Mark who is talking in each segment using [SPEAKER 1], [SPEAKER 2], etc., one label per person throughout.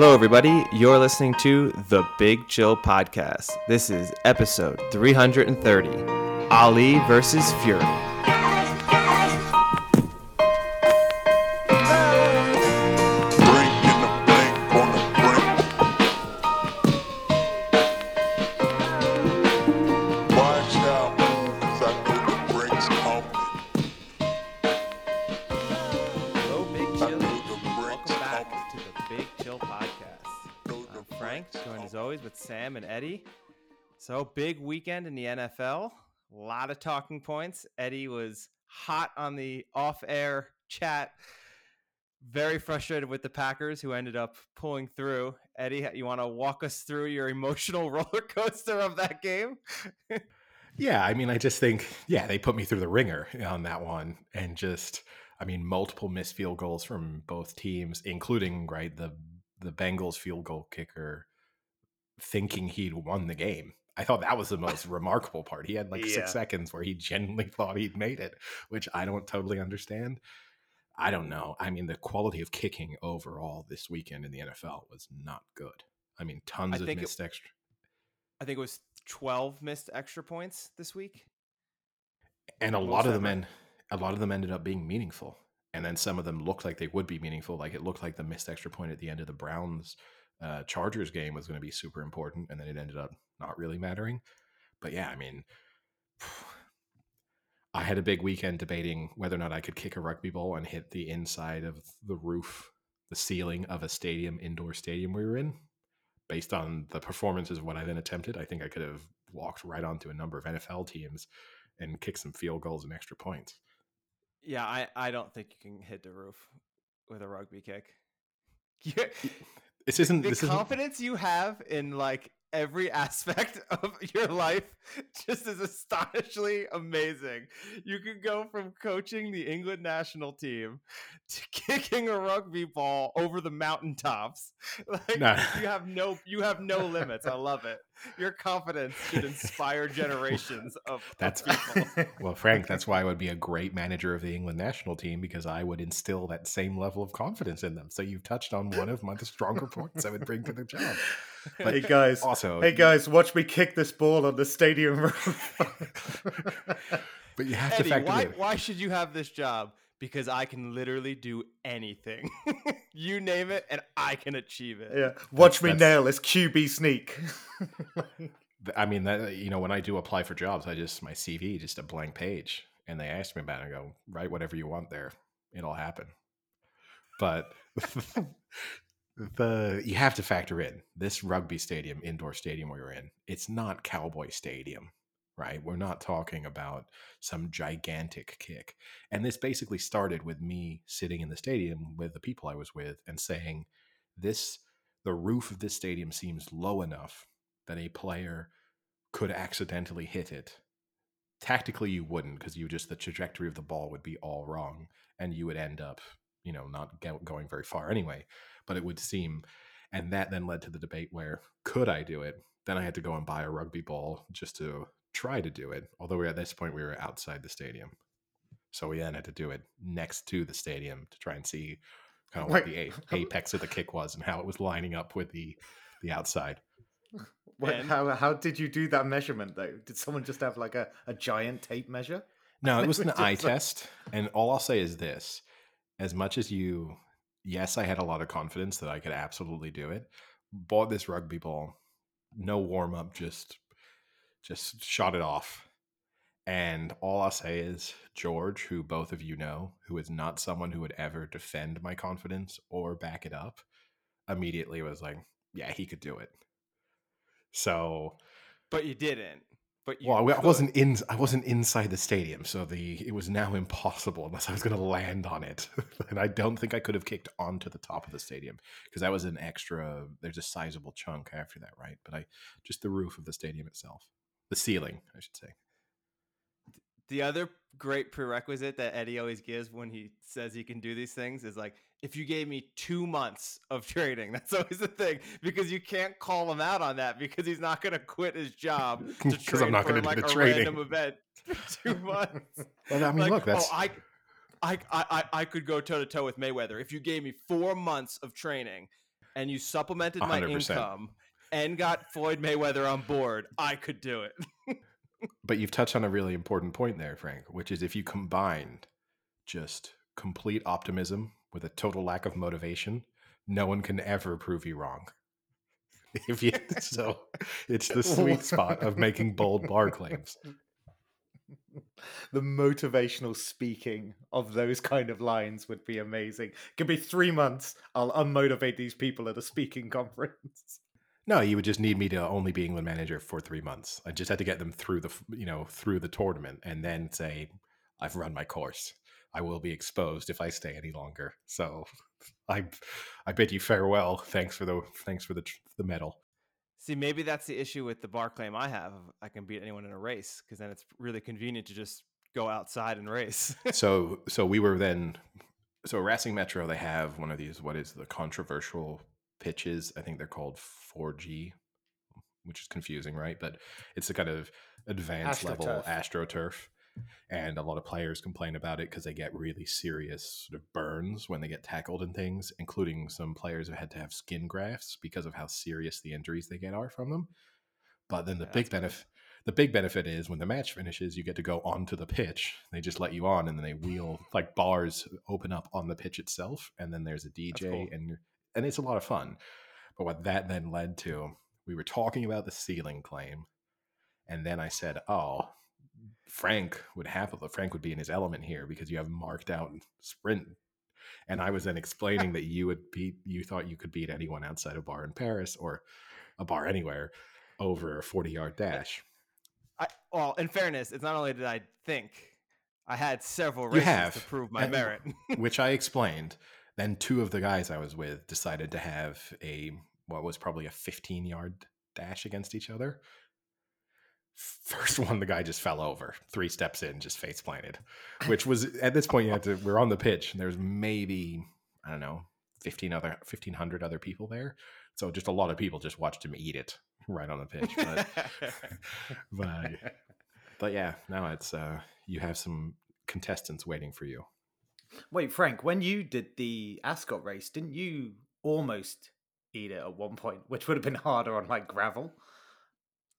[SPEAKER 1] Hello, everybody. You're listening to the Big Chill Podcast. This is episode 330 Ali versus Fury. NFL. A lot of talking points. Eddie was hot on the off air chat. Very frustrated with the Packers, who ended up pulling through. Eddie, you want to walk us through your emotional roller coaster of that game?
[SPEAKER 2] Yeah, I mean, I just think, yeah, they put me through the wringer on that one, and just, I mean, multiple missed field goals from both teams, including right the the Bengals field goal kicker thinking he'd won the game. I thought that was the most remarkable part. He had like
[SPEAKER 1] Yeah.
[SPEAKER 2] six seconds where he genuinely thought he'd made it, which I don't totally understand. I don't know. I mean, the quality of kicking overall this weekend in the NFL was not good. I mean, tons of
[SPEAKER 1] think it-
[SPEAKER 2] missed extra.
[SPEAKER 1] I think it was 12 missed extra points this week.
[SPEAKER 2] and a lot of them end, a lot of them ended up being meaningful and then some of them looked like they would be meaningful like it looked like the missed extra point at the end of the browns uh, chargers game was going to be super important and then it ended up not really mattering but yeah i mean i had a big weekend debating whether or not i could kick a rugby ball and hit the inside of the roof the ceiling of a stadium indoor stadium we were in based on the performances of what i then attempted i think i could have walked right onto a number of nfl teams and kicked some field goals and extra points.
[SPEAKER 1] Yeah, I, I don't think you can hit the roof with a rugby kick. Yeah,
[SPEAKER 2] This isn't
[SPEAKER 1] the
[SPEAKER 2] this isn't
[SPEAKER 1] confidence you have in like every aspect of your life just is astonishingly amazing. You could go from coaching the England national team to kicking a rugby ball over the mountaintops. Like
[SPEAKER 2] No.
[SPEAKER 1] you have no you have no limits. I love it. Your confidence should inspire generations of, of
[SPEAKER 2] that's
[SPEAKER 1] people.
[SPEAKER 2] well, Frank. That's why I would be a great manager of the England national team because I would instill that same level of confidence in them. So you've touched on one of my stronger points I would bring to the job. But
[SPEAKER 3] hey guys,
[SPEAKER 2] also,
[SPEAKER 3] hey guys, watch me kick this ball on the stadium roof.
[SPEAKER 2] but you have to
[SPEAKER 1] Eddie,
[SPEAKER 2] factor
[SPEAKER 1] why,
[SPEAKER 2] in.
[SPEAKER 1] why should you have this job? Because I can literally do anything. you name it, and I can achieve it.
[SPEAKER 3] yeah, watch me
[SPEAKER 2] that's-
[SPEAKER 3] nail this QB sneak.
[SPEAKER 2] I mean, that you know, when I do apply for jobs, I just my CV just a blank page, and they ask me about it. I go write whatever you want there, it'll happen. But the you have to factor in this rugby stadium, indoor stadium we were in. It's not Cowboy Stadium, right? We're not talking about some gigantic kick. And this basically started with me sitting in the stadium with the people I was with and saying, "This the roof of this stadium seems low enough that a player could accidentally hit it. Tactically, you wouldn't because you just the trajectory of the ball would be all wrong, and you would end up, you know, not go- going very far anyway. But it would seem, and that then led to the debate where could I do it? Then I had to go and buy a rugby ball just to try to do it. Although we at this point we were outside the stadium, so we then had to do it next to the stadium to try and see kind of what
[SPEAKER 3] Wait,
[SPEAKER 2] the a- apex of the kick was and how it was lining up with the the outside.
[SPEAKER 3] Wait,
[SPEAKER 1] And-
[SPEAKER 3] how how did you do that measurement though? Did someone just have like a, a giant tape measure?
[SPEAKER 2] No, it was an eye
[SPEAKER 3] like-
[SPEAKER 2] test. And all I'll say is this as much as you, yes, I had a lot of confidence that I could absolutely do it, bought this rugby ball, no warm up, just, just shot it off. And all I'll say is George, who both of you know, who is not someone who would ever defend my confidence or back it up, immediately was like, yeah, he could do it. So
[SPEAKER 1] But you didn't. But you
[SPEAKER 2] well, I wasn't in. I wasn't inside the stadium, so the it was now impossible unless I was going to land on it. and I don't think I could have kicked onto the top of the stadium because that was an extra. There's a sizable chunk after that, right? But I just the roof of the stadium itself, the ceiling, I should say.
[SPEAKER 1] The other great prerequisite that Eddie always gives when he says he can do these things is like, if you gave me two months of training, that's always the thing because you can't call him out on that because he's not going to quit his job to
[SPEAKER 2] 'Cause
[SPEAKER 1] train
[SPEAKER 2] I'm not
[SPEAKER 1] for
[SPEAKER 2] gonna do
[SPEAKER 1] like
[SPEAKER 2] the
[SPEAKER 1] a
[SPEAKER 2] training.
[SPEAKER 1] random event two months.
[SPEAKER 2] Well, I mean,
[SPEAKER 1] Like,
[SPEAKER 2] look, that's
[SPEAKER 1] oh, I, I, I, I- could go toe to toe with Mayweather if you gave me four months of training and you supplemented my
[SPEAKER 2] 100%.
[SPEAKER 1] income and got Floyd Mayweather on board, I could do it.
[SPEAKER 2] But you've touched on a really important point there, Frank, which is if you combined just complete optimism with a total lack of motivation, no one can ever prove you wrong. If you so it's the sweet spot of making bold bar claims.
[SPEAKER 3] the motivational speaking of those kind of lines would be amazing. Could be three months. I'll unmotivate these people at a speaking conference.
[SPEAKER 2] No, you would just need me to only be England manager for three months. I just had to get them through the you know through the tournament, and then say I've run my course. I will be exposed if I stay any longer. So I I bid you farewell. Thanks for the thanks for the the medal.
[SPEAKER 1] See, maybe that's the issue with the bar claim I have. I can beat anyone in a race because then it's really convenient to just go outside and race.
[SPEAKER 2] so so we were then so Racing Metro they have one of these what is the controversial pitches I think they're called 4G which is confusing right but it's a kind of advanced level
[SPEAKER 3] AstroTurf.
[SPEAKER 2] And a lot of players complain about it because they get really serious sort of burns when they get tackled and things including some players have had to have skin grafts because of how serious the injuries they get are from them but then the
[SPEAKER 1] Yeah,
[SPEAKER 2] big benefit the big benefit is when the match finishes, you get to go onto the pitch. They just let you on, and then they wheel like bars open up on the pitch itself, and then there's a DJ,
[SPEAKER 1] cool.
[SPEAKER 2] and and it's a lot of fun. But what that then led to, we were talking about the ceiling claim, and then I said, "Oh, Frank would have happily Frank would be in his element here because you have marked out sprint." And I was then explaining that you would beat, you thought you could beat anyone outside a bar in Paris or a bar anywhere over a 40 yard dash.
[SPEAKER 1] I, well, in fairness, it's not only did I think, I had several races to prove my
[SPEAKER 2] and-
[SPEAKER 1] merit.
[SPEAKER 2] which I explained. Then two of the guys I was with decided to have a what was probably a 15 yard dash against each other. First one, the guy just fell over three steps in, just face planted, which was at this point you had to. We're on the pitch, and there's maybe I don't know 15 other 1500 other people there, so just a lot of people just watched him eat it right on the pitch. But but but yeah, now it's uh you have some contestants waiting for you.
[SPEAKER 3] Wait, Frank, when you did the Ascot race, didn't you almost eat it at one point, which would have been harder on like gravel?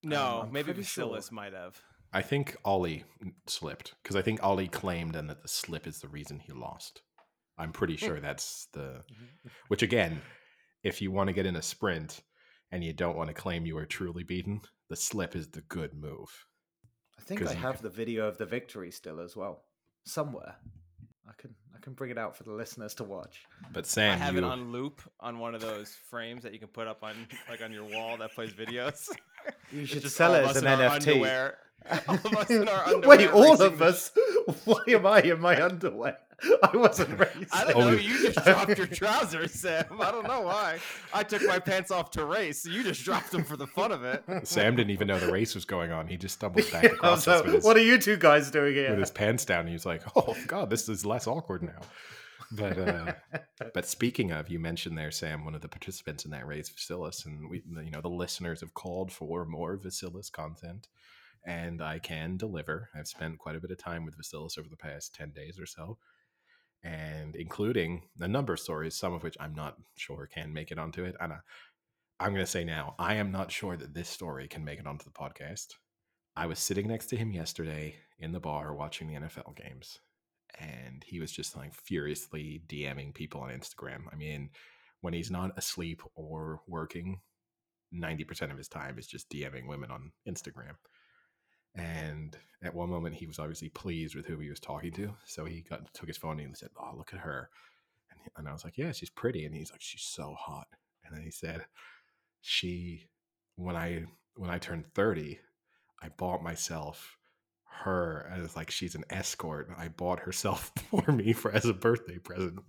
[SPEAKER 1] Um, no,
[SPEAKER 3] I'm
[SPEAKER 1] maybe
[SPEAKER 3] pretty sure.
[SPEAKER 1] Might have.
[SPEAKER 2] I think Ollie slipped because I think Ollie claimed and that the slip is the reason he lost. I'm pretty hmm. sure that's the. Mm-hmm. Which again, if you want to get in a sprint and you don't want to claim you are truly beaten, the slip is the good move.
[SPEAKER 3] I think I have
[SPEAKER 2] can-
[SPEAKER 3] the video of the victory still as well, somewhere. I can I can bring it out for the listeners to watch.
[SPEAKER 2] But Sam,
[SPEAKER 1] I have
[SPEAKER 2] you,
[SPEAKER 1] it on loop on one of those frames that you can put up on like on your wall that plays videos.
[SPEAKER 3] You should
[SPEAKER 1] just
[SPEAKER 3] sell it as an NFT.
[SPEAKER 1] underwear. All of us in our
[SPEAKER 3] Wait, all of
[SPEAKER 1] the-
[SPEAKER 3] us? Why am I in my underwear? I wasn't racing.
[SPEAKER 1] I don't know.
[SPEAKER 2] Only-
[SPEAKER 1] You just dropped your trousers, Sam. I don't know why. I took my pants off to race. So you just dropped them for the fun of it.
[SPEAKER 2] Sam didn't even know the race was going on. He just stumbled back
[SPEAKER 3] Yeah,
[SPEAKER 2] across
[SPEAKER 3] so
[SPEAKER 2] us with his,
[SPEAKER 3] what are you two guys doing here?
[SPEAKER 2] with his pants down. He was like, "Oh God, this is less awkward now." But uh, but speaking of, you mentioned there, Sam, one of the participants in that race, Vasilis, and we, you know, the listeners have called for more Vasilis content, and I can deliver. I've spent quite a bit of time with Vasilis over the past ten days or so, and including a number of stories, some of which I'm not sure can make it onto it. And I'm going to say now, I am not sure that this story can make it onto the podcast. I was sitting next to him yesterday in the bar watching the NFL games, and he was just like furiously DMing people on Instagram. I mean, when he's not asleep or working, 90% of his time is just DMing women on Instagram. And at one moment, he was obviously pleased with who he was talking to. So he got took his phone and he said, Oh, look at her. And, he- and I was like, Yeah, she's pretty. And he's like, She's so hot. And then he said, She, when I, when I turned 30, I bought myself her as like she's an escort. I bought herself for me for as a birthday present.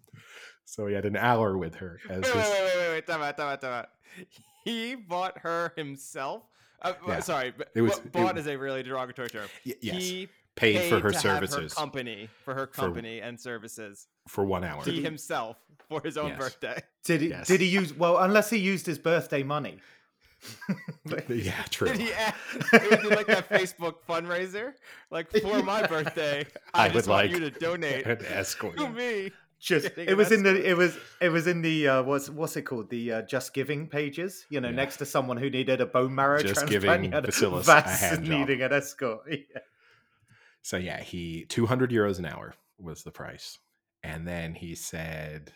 [SPEAKER 2] So he had an hour with her as
[SPEAKER 1] Wait,
[SPEAKER 2] his,
[SPEAKER 1] wait, wait, wait, wait. Time out, time out, time out. He bought her himself. Uh,
[SPEAKER 2] Yeah.
[SPEAKER 1] Sorry, but
[SPEAKER 2] It was-
[SPEAKER 1] what- bought
[SPEAKER 2] it-
[SPEAKER 1] is a really derogatory term.
[SPEAKER 2] Y- yes,
[SPEAKER 1] He
[SPEAKER 2] paid, for her
[SPEAKER 1] to have
[SPEAKER 2] services
[SPEAKER 1] company for her company and services.
[SPEAKER 2] for one hour.
[SPEAKER 1] He himself for his own
[SPEAKER 2] Yes.
[SPEAKER 1] birthday.
[SPEAKER 3] Did he?
[SPEAKER 2] Yes.
[SPEAKER 3] Did he use? Well, unless he used his birthday money.
[SPEAKER 2] yeah, true.
[SPEAKER 1] Did he add, it would be like that Facebook fundraiser? Like for my birthday, I,
[SPEAKER 2] I
[SPEAKER 1] just
[SPEAKER 2] would
[SPEAKER 1] want
[SPEAKER 2] like
[SPEAKER 1] you to donate
[SPEAKER 2] An escort.
[SPEAKER 1] to me
[SPEAKER 3] just it was in the it was it was in the uh, what's what's it called the uh, just giving pages you know
[SPEAKER 2] Yeah.
[SPEAKER 3] next to someone who needed a bone marrow
[SPEAKER 2] Just
[SPEAKER 3] transplant
[SPEAKER 2] giving a
[SPEAKER 3] Vas
[SPEAKER 2] hand job.
[SPEAKER 3] needing an escort Yeah.
[SPEAKER 2] So yeah, he 200 euros an hour was the price. And then he said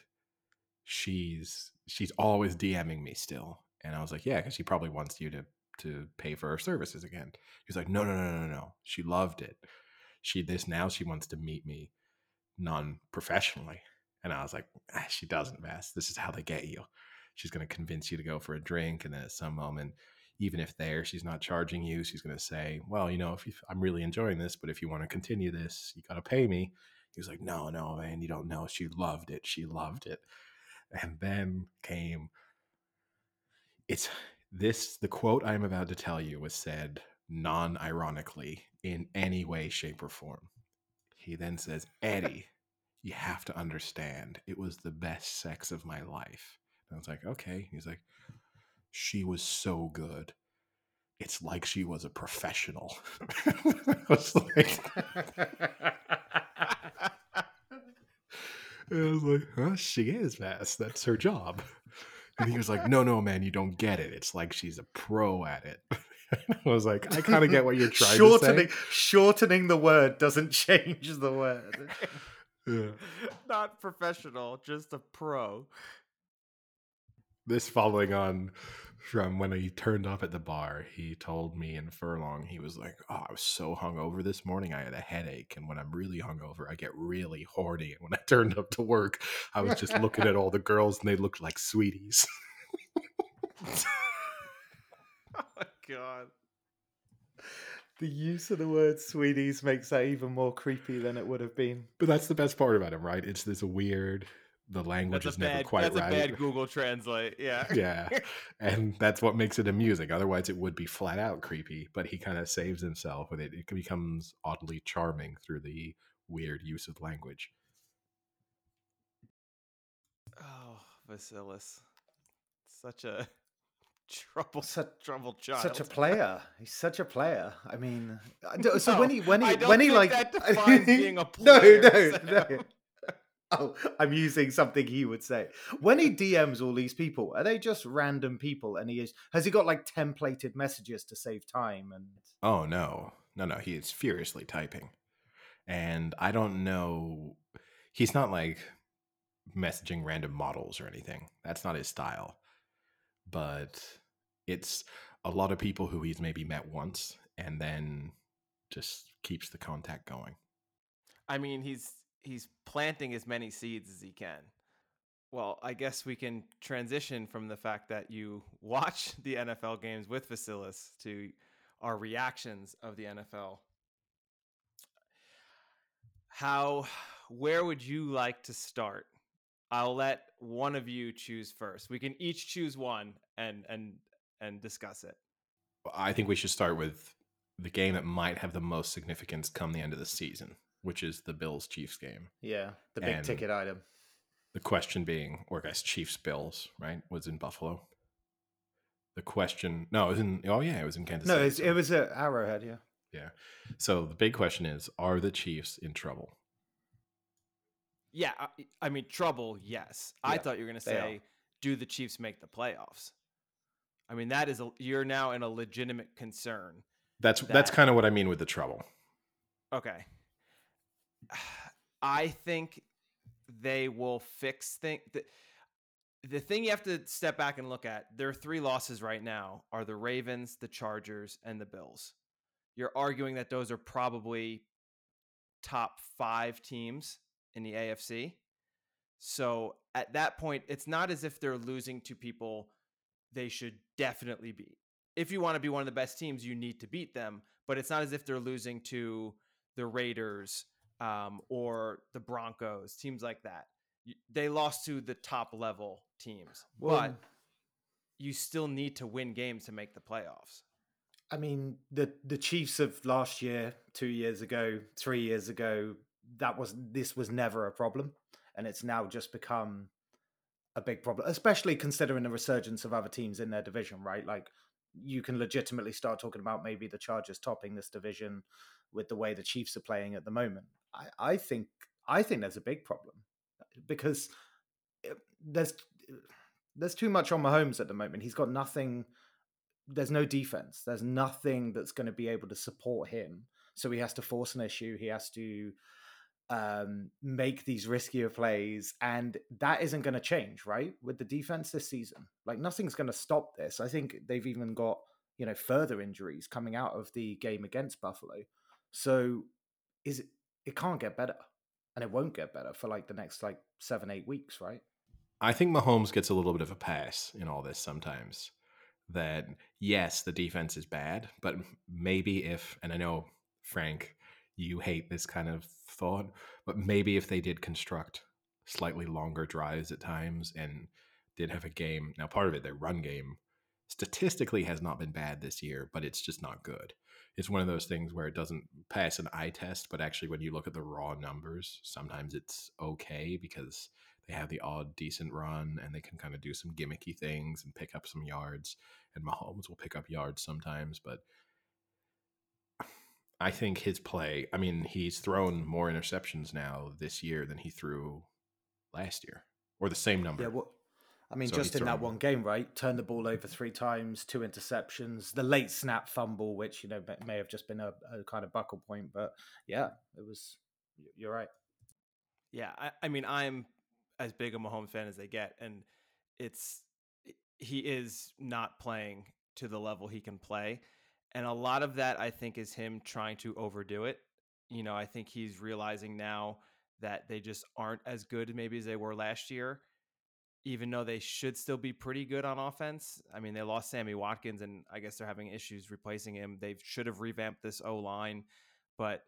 [SPEAKER 2] she's she's always DMing me still. And I was like, yeah, cuz she probably wants you to to pay for her services again. He's like, no, no, no, no, no. She loved it. She this now she wants to meet me non-professionally. And I was like, ah, she doesn't, mess. This is how they get you. She's going to convince you to go for a drink and then at some moment even if there she's not charging you, she's going to say, "Well, you know, if you, I'm really enjoying this, but if you want to continue this, you got to pay me." He was like, "No, no, man, you don't know. She loved it. She loved it." And then came it's this the quote I am about to tell you was said non-ironically in any way shape or form. He then says, "Eddie, you have to understand. It was the best sex of my life." And I was like, "Okay." He's like, she was so good. It's like she was a professional. I was like, I was like, huh? She is fast. That's her job. And he was like, no, no, man, you don't get it. It's like she's a pro at it. I was like, I kind of get what you're trying
[SPEAKER 3] shortening
[SPEAKER 2] to say.
[SPEAKER 3] shortening the word doesn't change the word
[SPEAKER 2] Yeah.
[SPEAKER 1] Not professional, just a pro.
[SPEAKER 2] this following on from when he turned up at the bar, he told me in Furlong, he was like, Oh, I was so hungover this morning. I had a headache. And when I'm really hungover, I get really horny. And when I turned up to work, I was just looking at all the girls and they looked like sweeties.
[SPEAKER 1] Oh my god.
[SPEAKER 3] The use of the word sweeties makes that even more creepy than it would have been
[SPEAKER 2] But that's the best part about him, right? It's this weird, the language
[SPEAKER 1] That's
[SPEAKER 2] is
[SPEAKER 1] a
[SPEAKER 2] never
[SPEAKER 1] bad
[SPEAKER 2] quite
[SPEAKER 1] that's
[SPEAKER 2] right.
[SPEAKER 1] a bad Google Translate. Yeah.
[SPEAKER 2] yeah. And that's what makes it amusing. Otherwise, it would be flat out creepy. But he kind of saves himself with it. It becomes oddly charming through the weird use of language.
[SPEAKER 1] Oh, Vasilis. Such a trouble
[SPEAKER 3] Such-
[SPEAKER 1] troubled child.
[SPEAKER 3] such a player he's such a player i mean I don't- so
[SPEAKER 1] No,
[SPEAKER 3] when he when he
[SPEAKER 1] I don't
[SPEAKER 3] when he like
[SPEAKER 1] that defines being a
[SPEAKER 3] no
[SPEAKER 1] player,
[SPEAKER 3] no no
[SPEAKER 1] Sam.
[SPEAKER 3] oh i'm using something he would say when he dms all these people are they just random people and he is has he got like templated messages to save time and
[SPEAKER 2] Oh, no. No, no. He is furiously typing. And I don't know. He's not like messaging random models or anything. That's not his style. But it's a lot of people who he's maybe met once and then just keeps the contact going.
[SPEAKER 1] I mean, he's he's planting as many seeds as he can. Well, I guess we can transition from the fact that you watch the NFL games with Vasilis to our reactions of the NFL. How where would you like to start? I'll let one of you choose first. We can each choose one and and and discuss it.
[SPEAKER 2] I think we should start with the game that might have the most significance come the end of the season, which is the Bills Chiefs game.
[SPEAKER 3] yeah the big
[SPEAKER 2] And-
[SPEAKER 3] ticket item
[SPEAKER 2] The question being, or I guess Chiefs Bills, right? Was in Buffalo. The question, no, it was in. Oh yeah, it was in Kansas.
[SPEAKER 3] no
[SPEAKER 2] City,
[SPEAKER 3] it's,
[SPEAKER 2] so-
[SPEAKER 3] it was at arrowhead yeah
[SPEAKER 2] Yeah. So the big question is, are the Chiefs in trouble?
[SPEAKER 1] Yeah, I, I mean trouble. Yes, I thought you were going to
[SPEAKER 3] they are.
[SPEAKER 1] say, "Do the Chiefs make the playoffs?" I mean, that is a, you're now in a legitimate concern.
[SPEAKER 2] That's that's kind of what I mean with the trouble.
[SPEAKER 1] Okay, I think they will fix things. The, the thing you have to step back and look at, their three losses right now are the Ravens, the Chargers, and the Bills. You're arguing that those are probably top five teams in the AFC. So at that point, it's not as if they're losing to people they should definitely beat. If you want to be one of the best teams, you need to beat them. But it's not as if they're losing to the Raiders um, or the Broncos, teams like that. They lost to the top level teams, but you still need to win games to make the playoffs.
[SPEAKER 3] I mean, the the Chiefs of last year, two years ago, three years ago, that was this was never a problem, and it's now just become a big problem, especially considering the resurgence of other teams in their division. Right, like you can legitimately start talking about maybe the Chargers topping this division with the way the Chiefs are playing at the moment. I, I think I think there's a big problem. because uh, there's there's too much on Mahomes at the moment. He's got nothing. There's no defense. There's nothing that's going to be able to support him. So he has to force an issue. He has to um, make these riskier plays, and that isn't going to change, right? With the defense this season, like nothing's going to stop this. I think they've even got you know further injuries coming out of the game against Buffalo. So is it? It can't get better, and it won't get better for like the next like seven eight weeks, right?
[SPEAKER 2] I think Mahomes gets a little bit of a pass in all this sometimes. That yes, the defense is bad, but maybe if and I know Frank, you hate this kind of thought, but maybe if they did construct slightly longer drives at times and did have a game. Now, part of it, their run game statistically has not been bad this year, but it's just not good. It's one of those things where it doesn't pass an eye test, but actually, when you look at the raw numbers, sometimes it's okay because they have the odd decent run and they can kind of do some gimmicky things and pick up some yards. And Mahomes will pick up yards sometimes, but I think his play, I mean, he's thrown more interceptions now this year than he threw last year or the same number.
[SPEAKER 3] Yeah, well, I mean,
[SPEAKER 2] So
[SPEAKER 3] just
[SPEAKER 2] he's
[SPEAKER 3] in that one game, right? Turned the ball over three times, two interceptions, the late snap fumble, which you know may- may have just been a, a kind of buckle point, but yeah, it was. You're right.
[SPEAKER 1] Yeah, I, I mean, I'm as big a Mahomes fan as they get, and it's he is not playing to the level he can play, and a lot of that I think is him trying to overdo it. You know, I think he's realizing now that they just aren't as good maybe as they were last year, even though they should still be pretty good on offense. I mean, they lost Sammy Watkins, and I guess they're having issues replacing him. They should have revamped this O line, but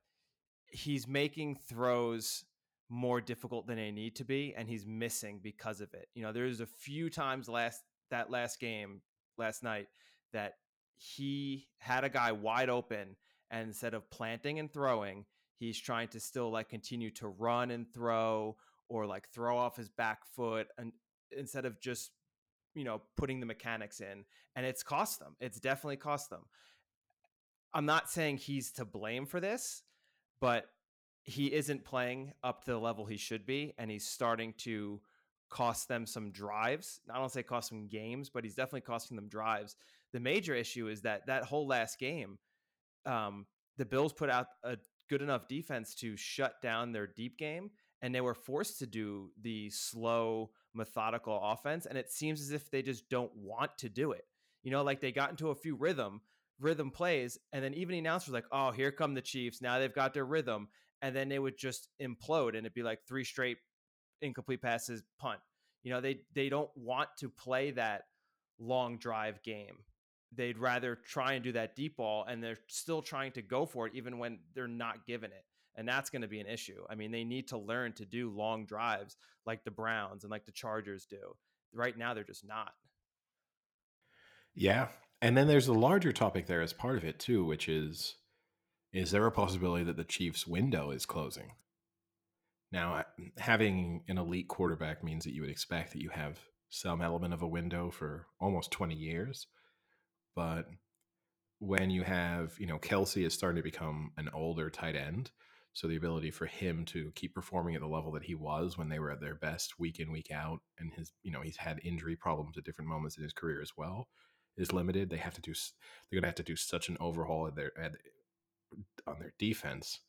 [SPEAKER 1] he's making throws more difficult than they need to be and he's missing because of it. You know, there's a few times last that last game last night that he had a guy wide open and instead of planting and throwing, he's trying to still like continue to run and throw or like throw off his back foot and instead of just you know putting the mechanics in and it's cost them. It's definitely cost them. I'm not saying he's to blame for this, but he isn't playing up to the level he should be, and he's starting to cost them some drives. I don't say cost them games, but he's definitely costing them drives. The major issue is that that whole last game, um, the Bills put out a good enough defense to shut down their deep game, and they were forced to do the slow, methodical offense. And it seems as if they just don't want to do it. You know, like they got into a few rhythm rhythm plays, and then even the announcers like, "Oh, here come the Chiefs! Now they've got their rhythm." And then they would just implode, and it'd be like three straight incomplete passes, punt. You know, they they don't want to play that long drive game. They'd rather try and do that deep ball, and they're still trying to go for it, even when they're not given it. And that's going to be an issue. I mean, they need to learn to do long drives like the Browns and like the Chargers do. Right now, they're just not.
[SPEAKER 2] Yeah. And then there's a larger topic there as part of it too, which is is there a possibility that the Chiefs window is closing? Now, having an elite quarterback means that you would expect that you have some element of a window for almost 20 years. But when you have, you know, Kelce is starting to become an older tight end, so the ability for him to keep performing at the level that he was when they were at their best week in, week out, and his, you know, he's had injury problems at different moments in his career as well, is limited. They have to do, they're going to have to do such an overhaul at their, at, on their defense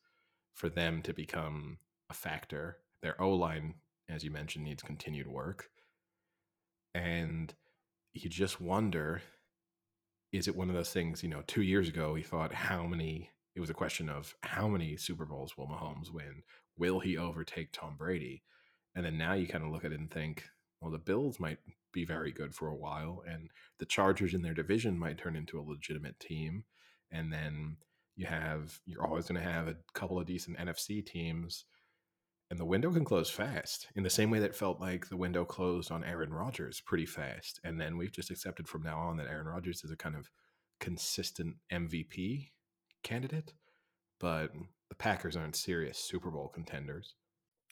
[SPEAKER 2] for them to become a factor. Their O line, as you mentioned, needs continued work. And you just wonder is it one of those things, you know, two years ago, we thought how many, it was a question of how many Super Bowls will Mahomes win? Will he overtake Tom Brady? And then now you kind of look at it and think, well, the Bills might be very good for a while, and the Chargers in their division might turn into a legitimate team. And then you have, you're always going to have a couple of decent NFC teams and the window can close fast in the same way that felt like the window closed on Aaron Rodgers pretty fast. And then we've just accepted from now on that Aaron Rodgers is a kind of consistent MVP candidate, but the Packers aren't serious Super Bowl contenders.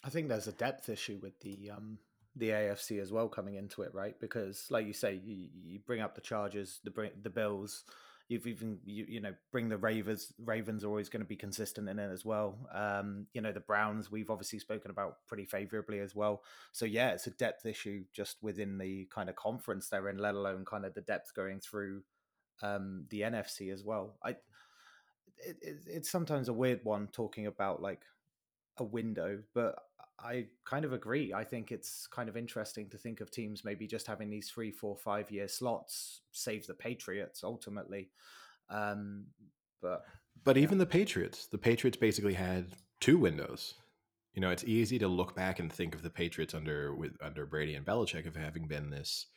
[SPEAKER 3] I think there's a depth issue with the um the AFC as well coming into it, right? Because like you say, you, you bring up the Chargers, the the Bills, You've even you, you know bring the Ravens. Ravens are always going to be consistent in it as well. Um, you know the Browns we've obviously spoken about pretty favorably as well. So yeah, it's a depth issue just within the kind of conference they're in, let alone kind of the depth going through um, the NFC as well. I it, it, it's sometimes a weird one talking about like a window, but I kind of agree. I think it's kind of interesting to think of teams maybe just having these three, four, five year slots save the Patriots ultimately. Um, but
[SPEAKER 2] but yeah. even the Patriots, the Patriots basically had two windows. You know, it's easy to look back and think of the Patriots under with under Brady and Belichick of having been this,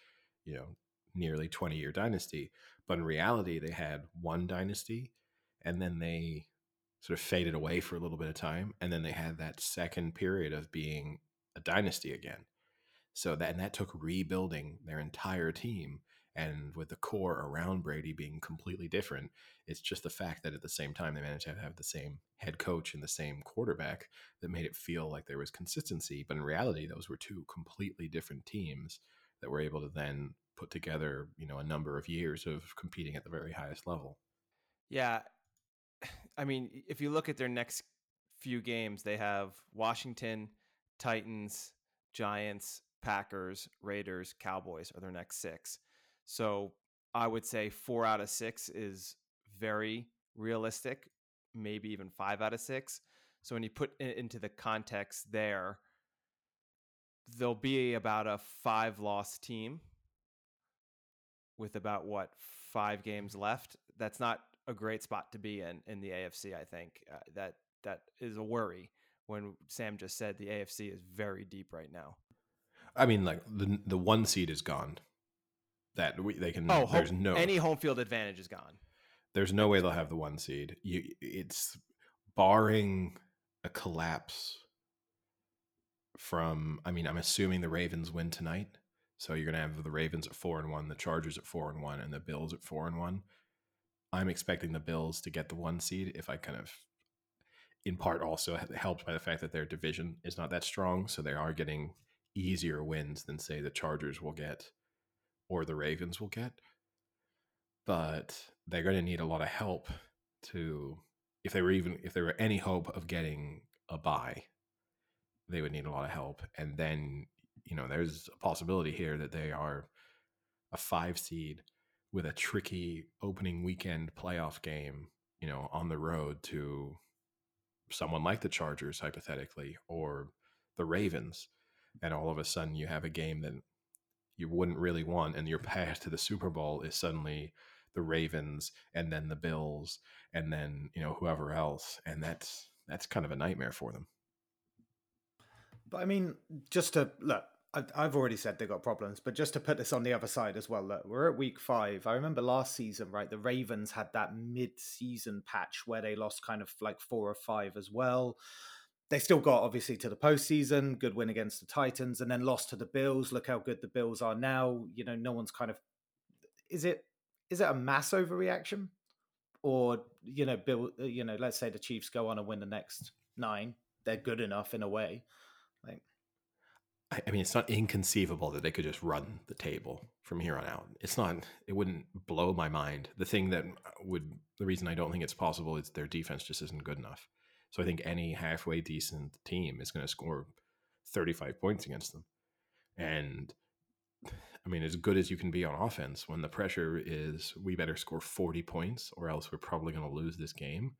[SPEAKER 2] you know, nearly twenty year dynasty. But in reality, they had one dynasty, and then they sort of faded away for a little bit of time, and then they had that second period of being a dynasty again. So that and that took rebuilding their entire team, and with the core around Brady being completely different, it's just the fact that at the same time they managed to have the same head coach and the same quarterback that made it feel like there was consistency. But in reality, those were two completely different teams that were able to then put together, you know, a number of years of competing at the very highest level.
[SPEAKER 1] Yeah, I mean, if you look at their next few games, they have Washington, Titans, Giants, Packers, Raiders, Cowboys are their next six. So I would say four out of six is very realistic, maybe even five out of six. So when you put it into the context there, there'll be about a five loss team with about what five games left. That's not a great spot to be in in the AFC. I think uh, that that is a worry when Sam just said the AFC is very deep right now.
[SPEAKER 2] I mean, like the the one seed is gone. That we, they can.
[SPEAKER 1] Oh, there's home, no any home field advantage is gone.
[SPEAKER 2] There's no way they'll have the one seed. You, it's barring a collapse from. I mean, I'm assuming the Ravens win tonight, so you're gonna have the Ravens at four and one, the Chargers at four and one, and the Bills at four and one. I'm expecting the Bills to get the one seed if I kind of, in part, also helped by the fact that their division is not that strong. So they are getting easier wins than, say, the Chargers will get or the Ravens will get. But they're going to need a lot of help to, if they were even, if there were any hope of getting a bye, they would need a lot of help. And then, you know, there's a possibility here that they are a five seed with a tricky opening weekend playoff game, you know, on the road to someone like the Chargers, hypothetically, or the Ravens, and all of a sudden you have a game that you wouldn't really want, and your path to the Super Bowl is suddenly the Ravens, and then the Bills, and then you know whoever else, and that's that's kind of a nightmare for them.
[SPEAKER 3] But I mean, just to look, I've already said they've got problems, but just to put this on the other side as well, look, we're at week five. I remember last season, right? The Ravens had that mid-season patch where they lost kind of like four or five as well. They still got obviously to the postseason, good win against the Titans, and then lost to the Bills. Look how good the Bills are now. You know, no one's kind of is it is it a mass overreaction, or you know, Bill, uh, you know, let's say the Chiefs go on and win the next nine, they're good enough in a way. Like
[SPEAKER 2] I mean, it's not inconceivable that they could just run the table from here on out. It's not, it wouldn't blow my mind. The thing that would, the reason I don't think it's possible is their defense just isn't good enough. So I think any halfway decent team is going to score 35 points against them. And I mean, as good as you can be on offense, when the pressure is we better score 40 points or else we're probably going to lose this game.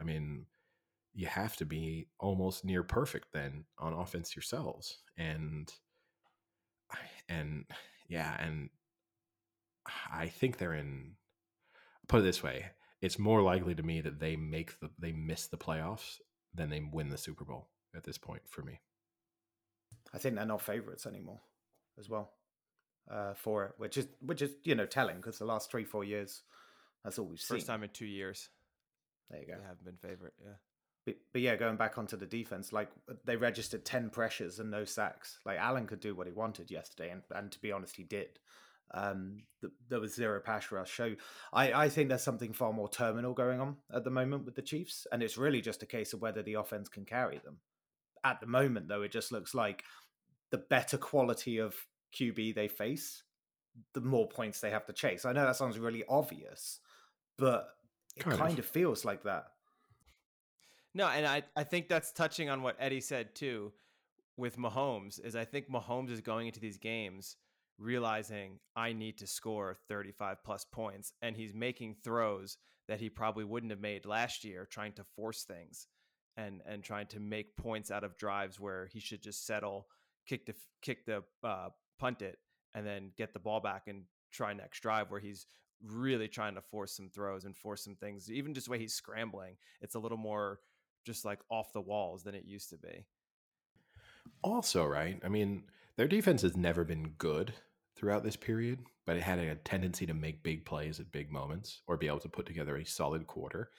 [SPEAKER 2] I mean, you have to be almost near perfect then on offense yourselves and and yeah and i think they're in put it this way it's more likely to me that they make the they miss the playoffs than they win the super bowl at this point for me
[SPEAKER 3] i think they're not favorites anymore as well uh, for it which is which is you know telling because the last three four years that's all we've
[SPEAKER 1] First
[SPEAKER 3] seen
[SPEAKER 1] First time in two years.
[SPEAKER 3] There you go.
[SPEAKER 1] They haven't been favorite. Yeah.
[SPEAKER 3] But, but yeah, going back onto the defense, like they registered 10 pressures and no sacks. Like Allen could do what he wanted yesterday, and, and to be honest, he did. Um, the, there was zero pass rush. So I, I think there's something far more terminal going on at the moment with the Chiefs, and it's really just a case of whether the offense can carry them. At the moment, though, it just looks like the better quality of QB they face, the more points they have to chase. I know that sounds really obvious, but it
[SPEAKER 2] Kind
[SPEAKER 3] kind,
[SPEAKER 2] of.
[SPEAKER 3] of. feels like that.
[SPEAKER 1] No, and I, I think that's touching on what Eddie said too with Mahomes is I think Mahomes is going into these games realizing I need to score 35 plus points and he's making throws that he probably wouldn't have made last year trying to force things and and trying to make points out of drives where he should just settle kick the kick the uh, punt it and then get the ball back and try next drive where he's really trying to force some throws and force some things even just the way he's scrambling it's a little more just like off the walls than it used to be
[SPEAKER 2] Also, right? I mean, their defense has never been good throughout this period, but it had a tendency to make big plays at big moments or be able to put together a solid quarter.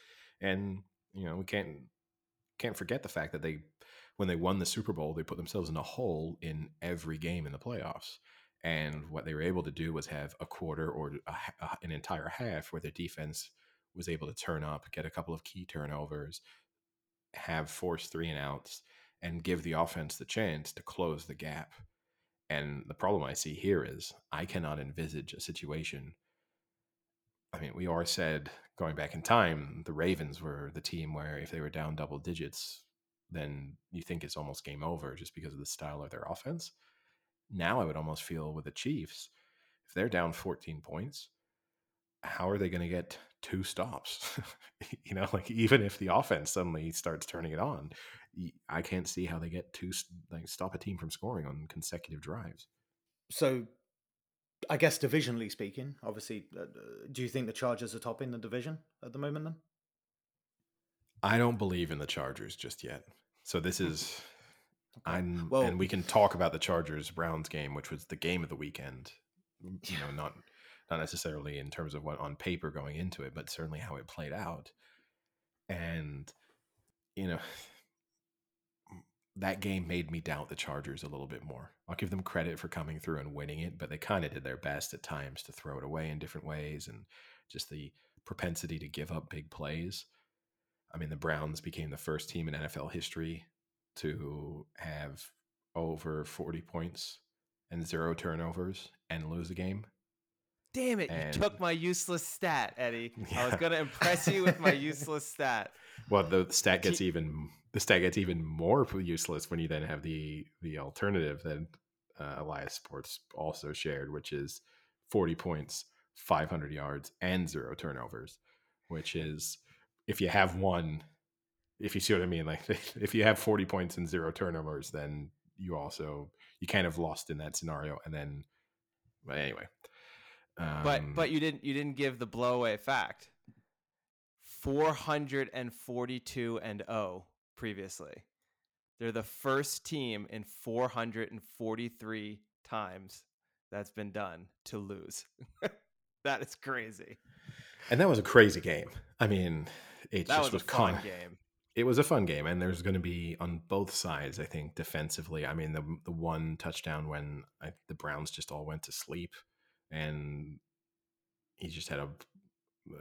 [SPEAKER 2] And, you know, we can't can't forget the fact that they when they won the Super Bowl, they put themselves in a hole in every game in the playoffs. And what they were able to do was have a quarter or a, an entire half where their defense was able to turn up, get a couple of key turnovers, have force three and outs, and give the offense the chance to close the gap. And the problem I see here is I cannot envisage a situation. I mean, we always said going back in time, the Ravens were the team where if they were down double digits, then you think it's almost game over just because of the style of their offense. Now I would almost feel with the Chiefs, if they're down 14 points, how are they going to get two stops? you know, like even if the offense suddenly starts turning it on, I can't see how they get two s- like stop a team from scoring on consecutive drives.
[SPEAKER 3] So, I guess divisionally speaking, obviously, uh, uh, do you think the Chargers are topping the division at the moment? Then
[SPEAKER 2] I don't believe in the Chargers just yet. So this is
[SPEAKER 3] Okay.
[SPEAKER 2] I'm
[SPEAKER 3] Well-
[SPEAKER 2] and we can talk about the Chargers Browns game, which was the game of the weekend. You know, not not necessarily in terms of what on paper going into it, but certainly how it played out. And you know, that game made me doubt the Chargers a little bit more. I'll give them credit for coming through and winning it, but they kind of did their best at times to throw it away in different ways and just the propensity to give up big plays. I mean, the Browns became the first team in NFL history to have over 40 points and zero turnovers and lose a game.
[SPEAKER 1] Damn it
[SPEAKER 2] And-
[SPEAKER 1] you took my useless stat eddie i was going to impress you with my useless stat
[SPEAKER 2] Well, the stat gets even the stat gets even more useless when you then have the the alternative that uh, Elias Sports also shared, which is 40 points, 500 yards, and zero turnovers. Which is if you have one, if you see what I mean, like if you have 40 points and zero turnovers, then you also you kind of lost in that scenario. And then, but anyway, um,
[SPEAKER 1] but you didn't you didn't give the blowaway fact. 442 and 0 previously. They're the first team in 443 times that's been done to lose. That is crazy.
[SPEAKER 2] And that was a crazy game. I mean, it
[SPEAKER 1] that
[SPEAKER 2] just
[SPEAKER 1] was a fun
[SPEAKER 2] con-
[SPEAKER 1] game.
[SPEAKER 2] It was a fun game and there's going to be on both sides i think defensively. I mean the the one touchdown when I, the browns just all went to sleep and he just had a,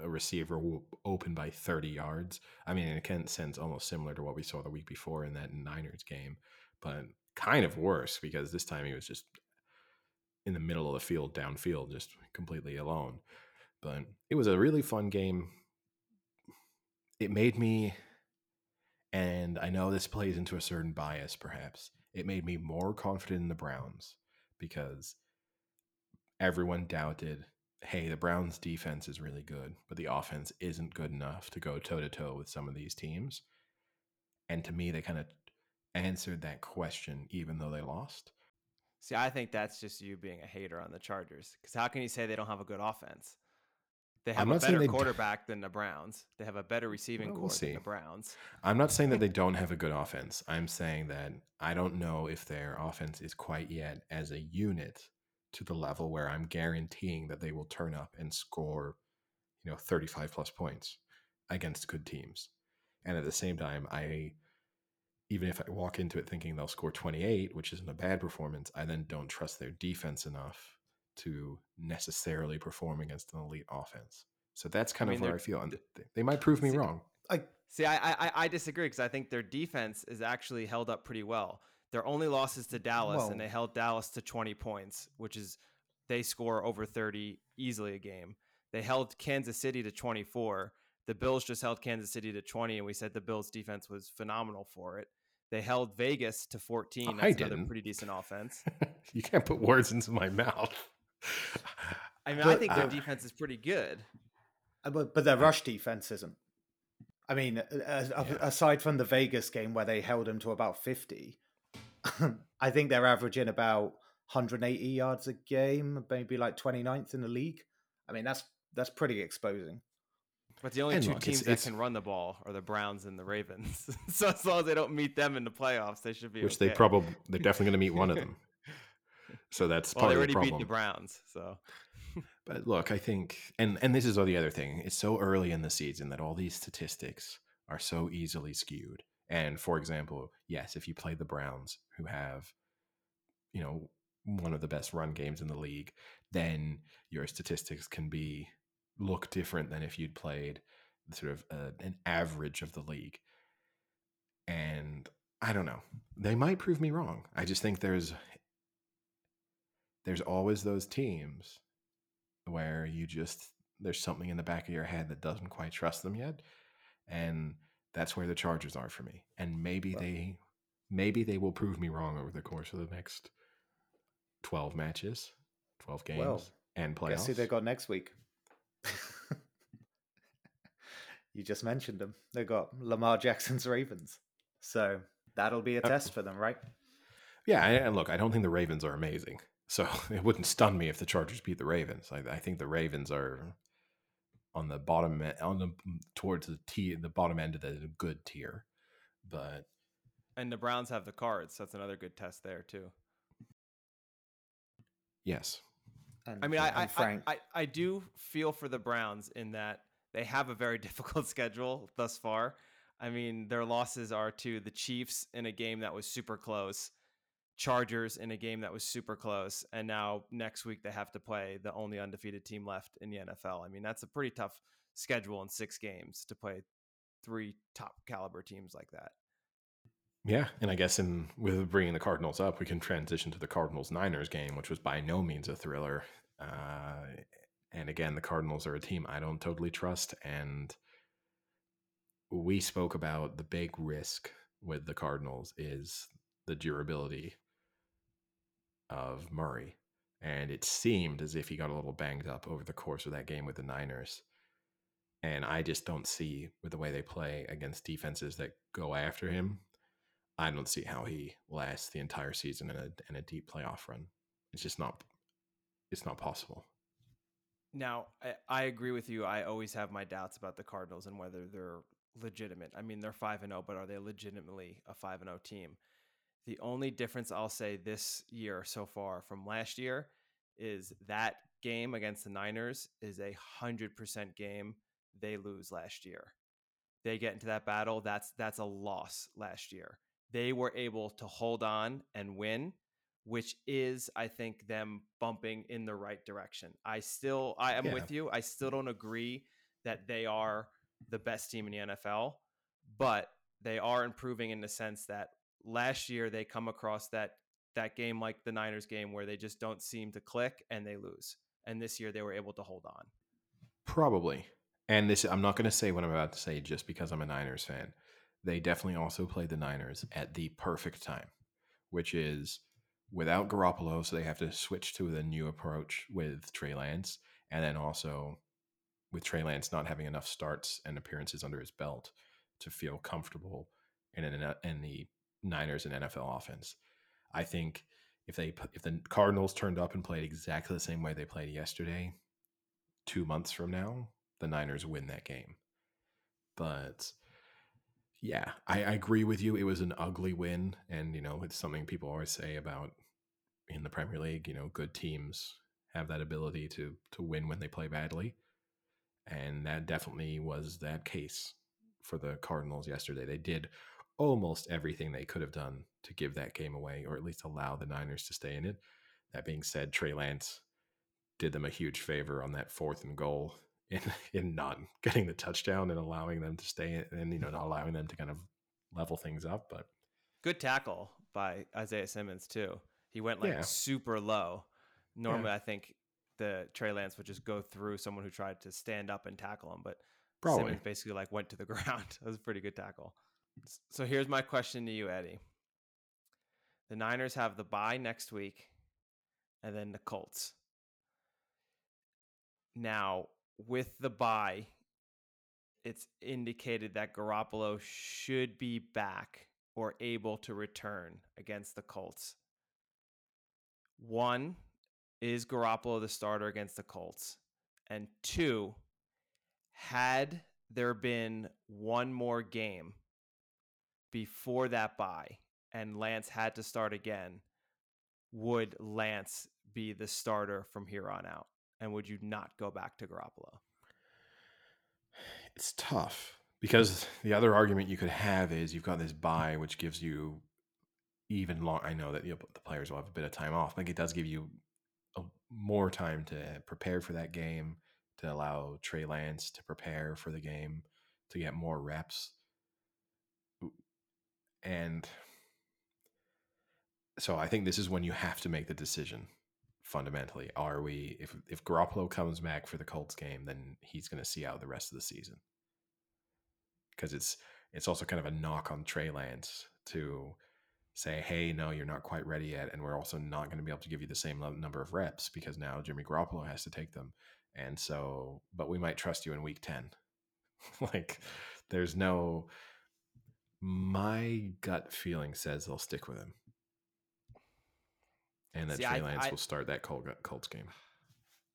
[SPEAKER 2] a receiver open by 30 yards i mean in a sense almost similar to what we saw the week before in that niners game but kind of worse because this time he was just in the middle of the field downfield just completely alone but it was a really fun game it made me and I know this plays into a certain bias, perhaps. It made me more confident in the Browns because everyone doubted hey, the Browns' defense is really good, but the offense isn't good enough to go toe to toe with some of these teams. And to me, they kind of answered that question, even though they lost.
[SPEAKER 1] see i think that's just you being a hater on the chargers because how can you say they don't have a good offense they have a better
[SPEAKER 2] they d-
[SPEAKER 1] quarterback than the browns they have a better receiving
[SPEAKER 2] Well, we'll
[SPEAKER 1] than
[SPEAKER 2] see.
[SPEAKER 1] the browns
[SPEAKER 2] I'm not saying that they don't have a good offense. I'm saying that I don't know if their offense is quite yet as a unit to the level where I'm guaranteeing that they will turn up and score, you know, 35 plus points against good teams. And at the same time, I even if I walk into it thinking they'll score 28, which isn't a bad performance, I then don't trust their defense enough to necessarily perform against an elite offense. So that's kind
[SPEAKER 1] mean,
[SPEAKER 2] of where I feel. And th- they might prove me
[SPEAKER 1] See,
[SPEAKER 2] wrong.
[SPEAKER 3] I
[SPEAKER 1] See, I I, I disagree because I think their defense is actually held up pretty well. Their only losses to Dallas,
[SPEAKER 3] Well-
[SPEAKER 1] and they held Dallas to 20 points, which is they score over 30 easily a game. They held Kansas City to 24. The Bills just held Kansas City to 20, and we said the Bills defense was phenomenal for it. They held Vegas to 14.
[SPEAKER 2] I
[SPEAKER 1] That's another
[SPEAKER 2] didn't.
[SPEAKER 1] pretty decent offense.
[SPEAKER 2] you can't put words into my mouth.
[SPEAKER 1] I mean, I think their
[SPEAKER 3] uh,
[SPEAKER 1] defense is pretty good.
[SPEAKER 3] Uh, But, but their rush defense isn't. I mean, uh,
[SPEAKER 2] Yeah.
[SPEAKER 3] aside from the Vegas game where they held him to about 50, I think they're averaging about 180 yards a game, maybe like 29th in the league. I mean, that's that's pretty exposing.
[SPEAKER 1] But the only
[SPEAKER 2] And
[SPEAKER 1] two
[SPEAKER 2] look, it's-
[SPEAKER 1] teams that
[SPEAKER 2] it's-
[SPEAKER 1] can run the ball are the Browns and the Ravens. so as long as they don't meet them in the playoffs, they should be.
[SPEAKER 2] Which they probably they're definitely going to meet one of them. So that's
[SPEAKER 1] Well,
[SPEAKER 2] part
[SPEAKER 1] they already
[SPEAKER 2] the
[SPEAKER 1] beat the Browns, so
[SPEAKER 2] But look, I think, and and this is all the other thing. It's so early in the season that all these statistics are so easily skewed. And for example, yes, if you play the Browns, who have, you know, one of the best run games in the league, then your statistics can be look different than if you'd played sort of uh, an average of the league. And I don't know. They might prove me wrong. I just think there's there's always those teams where you just there's something in the back of your head that doesn't quite trust them yet and that's where the chargers are for me and maybe they maybe they will prove me wrong over the course of the next 12 matches 12 games
[SPEAKER 3] Well,
[SPEAKER 2] and playoffs
[SPEAKER 3] Guess who they got next week? you just mentioned them. They got Lamar Jackson's Ravens. So that'll be a
[SPEAKER 2] Uh,
[SPEAKER 3] test for them, right?
[SPEAKER 2] yeah and and look i don't think the ravens are amazing so it wouldn't stun me if the chargers beat the ravens i, I think the ravens are on the bottom on the mm, towards the t the bottom end of the good tier but
[SPEAKER 1] and the Browns have the cards. So that's another good test there too.
[SPEAKER 2] yes
[SPEAKER 3] And,
[SPEAKER 1] I mean, I
[SPEAKER 3] and
[SPEAKER 1] I, I I I do feel for the Browns in that they have a very difficult schedule thus far. I mean, their losses are to the Chiefs in a game that was super close, Chargers in a game that was super close, and now next week they have to play the only undefeated team left in the NFL. I mean, that's a pretty tough schedule in six games to play three top caliber teams like that.
[SPEAKER 2] Yeah, and I guess in with bringing the Cardinals up, we can transition to the Cardinals Niners game, which was by no means a thriller. Uh, and again, the Cardinals are a team I don't totally trust, and we spoke about the big risk with the Cardinals is the durability of Murray, and it seemed as if he got a little banged up over the course of that game with the Niners. And I just don't see with the way they play against defenses that go after him I don't see how he lasts the entire season in a in a deep playoff run. It's just not it's not possible.
[SPEAKER 1] Now, I, I agree with you. I always have my doubts about the Cardinals and whether they're legitimate. I mean, they're 5 and 0, but are they legitimately a 5 and 0 team? The only difference I'll say this year so far from last year is that game against the Niners is a 100% game they lose last year. They get into that battle, that's that's a loss last year. They were able to hold on and win which is I think them bumping in the right direction. I still I am
[SPEAKER 2] Yeah.
[SPEAKER 1] with you. I still don't agree that they are the best team in the NFL, but they are improving in the sense that last year they come across that that game like the Niners game where they just don't seem to click and they lose. And this year they were able to hold on.
[SPEAKER 2] Probably. And this I'm not going to say what I'm about to say just because I'm a Niners fan. They definitely also played the Niners at the perfect time, which is without Garoppolo, so they have to switch to the new approach with Trey Lance, and then also with Trey Lance not having enough starts and appearances under his belt to feel comfortable in an, in the Niners and NFL offense. I think if they if the Cardinals turned up and played exactly the same way they played yesterday, two months from now, the Niners win that game. But yeah, I, I agree with you. It was an ugly win, and you know it's something people always say about in the Premier League. You know, good teams have that ability to to win when they play badly, and that definitely was that case for the Cardinals yesterday. They did almost everything they could have done to give that game away, or at least allow the Niners to stay in it. That being said, Trey Lance did them a huge favor on that fourth and goal in in not getting the touchdown and allowing them to stay in, and you know not allowing them to kind of level things up. But
[SPEAKER 1] Good tackle by Isaiah Simmons too. He went like
[SPEAKER 2] Yeah.
[SPEAKER 1] super low. Normally, I think the Trey Lance would just go through someone who tried to stand up and tackle him, but
[SPEAKER 2] Probably.
[SPEAKER 1] Simmons basically like went to the ground. that was a pretty good tackle. So here's my question to you, Eddie. The Niners have the bye next week, and then the Colts. Now, with the bye, it's indicated that Garoppolo should be back or able to return against the Colts. One, is Garoppolo the starter against the Colts? And two, had there been one more game before that bye and Lance had to start again, would Lance be the starter from here on out? And would you not go back to Garoppolo?
[SPEAKER 2] It's tough because the other argument you could have is you've got this bye, which gives you even long. I know that you know, the players will have a bit of time off. Like it does give you a, more time to prepare for that game, to allow Trey Lance to prepare for the game, to get more reps. And so I think this is when you have to make the decision fundamentally. Are we if if Garoppolo comes back for the Colts game, then he's going to see out the rest of the season. Because it's it's also kind of a knock on Trey Lance to say, "Hey, no, you're not quite ready yet, and we're also not going to be able to give you the same number of reps because now Jimmy Garoppolo has to take them." And so, but we might trust you in week 10. like there's no my gut feeling says they'll stick with him. And that
[SPEAKER 1] See,
[SPEAKER 2] Trey
[SPEAKER 1] I-
[SPEAKER 2] Lance
[SPEAKER 1] I-
[SPEAKER 2] will start that Col- Colts game.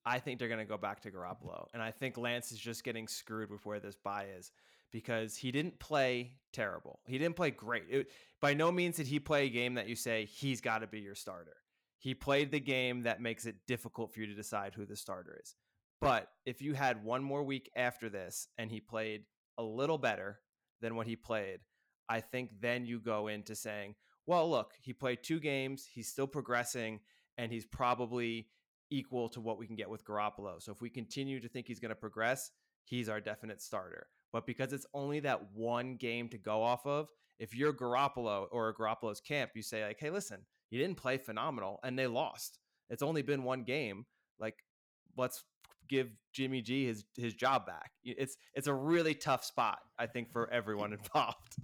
[SPEAKER 1] I think they're going to go back to Garoppolo. And I think Lance is just getting screwed with where this bye is because he didn't play terrible. He didn't play great. It, by no means did he play a game that you say he's got to be your starter. He played the game that makes it difficult for you to decide who the starter is. But if you had one more week after this and he played a little better than what he played, I think then you go into saying, well, look, he played two games, he's still progressing, and he's probably equal to what we can get with Garoppolo. So if we continue to think he's going to progress, he's our definite starter. But because it's only that one game to go off of, if you're Garoppolo or Garoppolo's camp, you say like, "Hey, listen, you didn't play phenomenal and they lost. It's only been one game. Like, let's give Jimmy G his his job back." It's it's a really tough spot, I think, for everyone involved.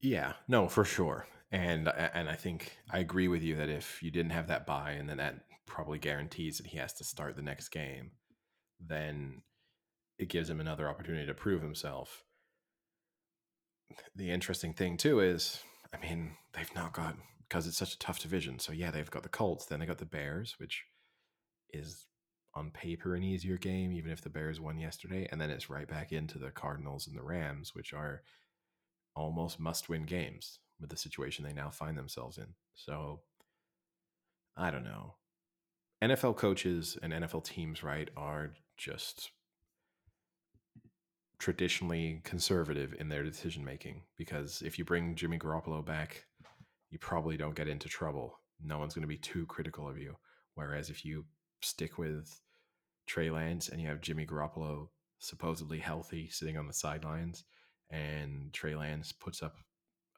[SPEAKER 2] Yeah, no, for sure. And and I think I agree with you that if you didn't have that bye, and then that probably guarantees that he has to start the next game, then it gives him another opportunity to prove himself. The interesting thing too is, I mean, they've not got because it's such a tough division. So yeah, they've got the Colts, then they got the Bears, which is on paper an easier game, even if the Bears won yesterday, and then it's right back into the Cardinals and the Rams, which are almost must win games with the situation they now find themselves in. So I don't know. NFL coaches and NFL teams, right, are just traditionally conservative in their decision making because if you bring Jimmy Garoppolo back, you probably don't get into trouble. No one's going to be too critical of you. Whereas if you stick with Trey Lance and you have Jimmy Garoppolo supposedly healthy sitting on the sidelines, and Trey Lance puts up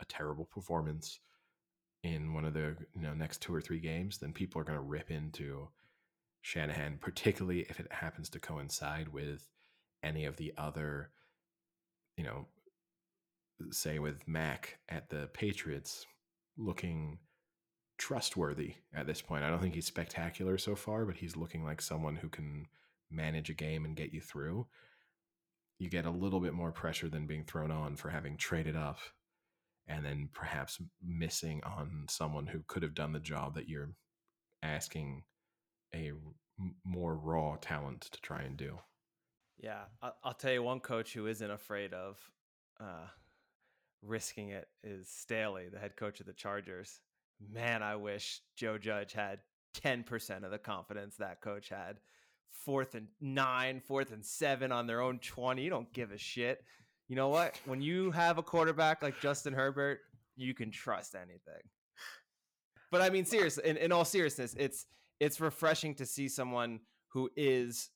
[SPEAKER 2] a terrible performance in one of the you know next two or three games, then people are going to rip into Shanahan, particularly if it happens to coincide with any of the other, you know, say with Mac at the Patriots looking trustworthy at this point. I don't think he's spectacular so far, but he's looking like someone who can manage a game and get you through. You get a little bit more pressure than being thrown on for having traded up and then perhaps missing on someone who could have done the job that you're asking a more raw talent to try and do.
[SPEAKER 1] Yeah, I'll, tell you one coach who isn't afraid of uh, risking it is Staley, the head coach of the Chargers. Man, I wish Joe Judge had 10% of the confidence that coach had. Fourth and nine, fourth and seven on their own 20. You don't give a shit. You know what? When you have a quarterback like Justin Herbert, you can trust anything. But I mean, seriously, in, in all seriousness, it's it's refreshing to see someone who is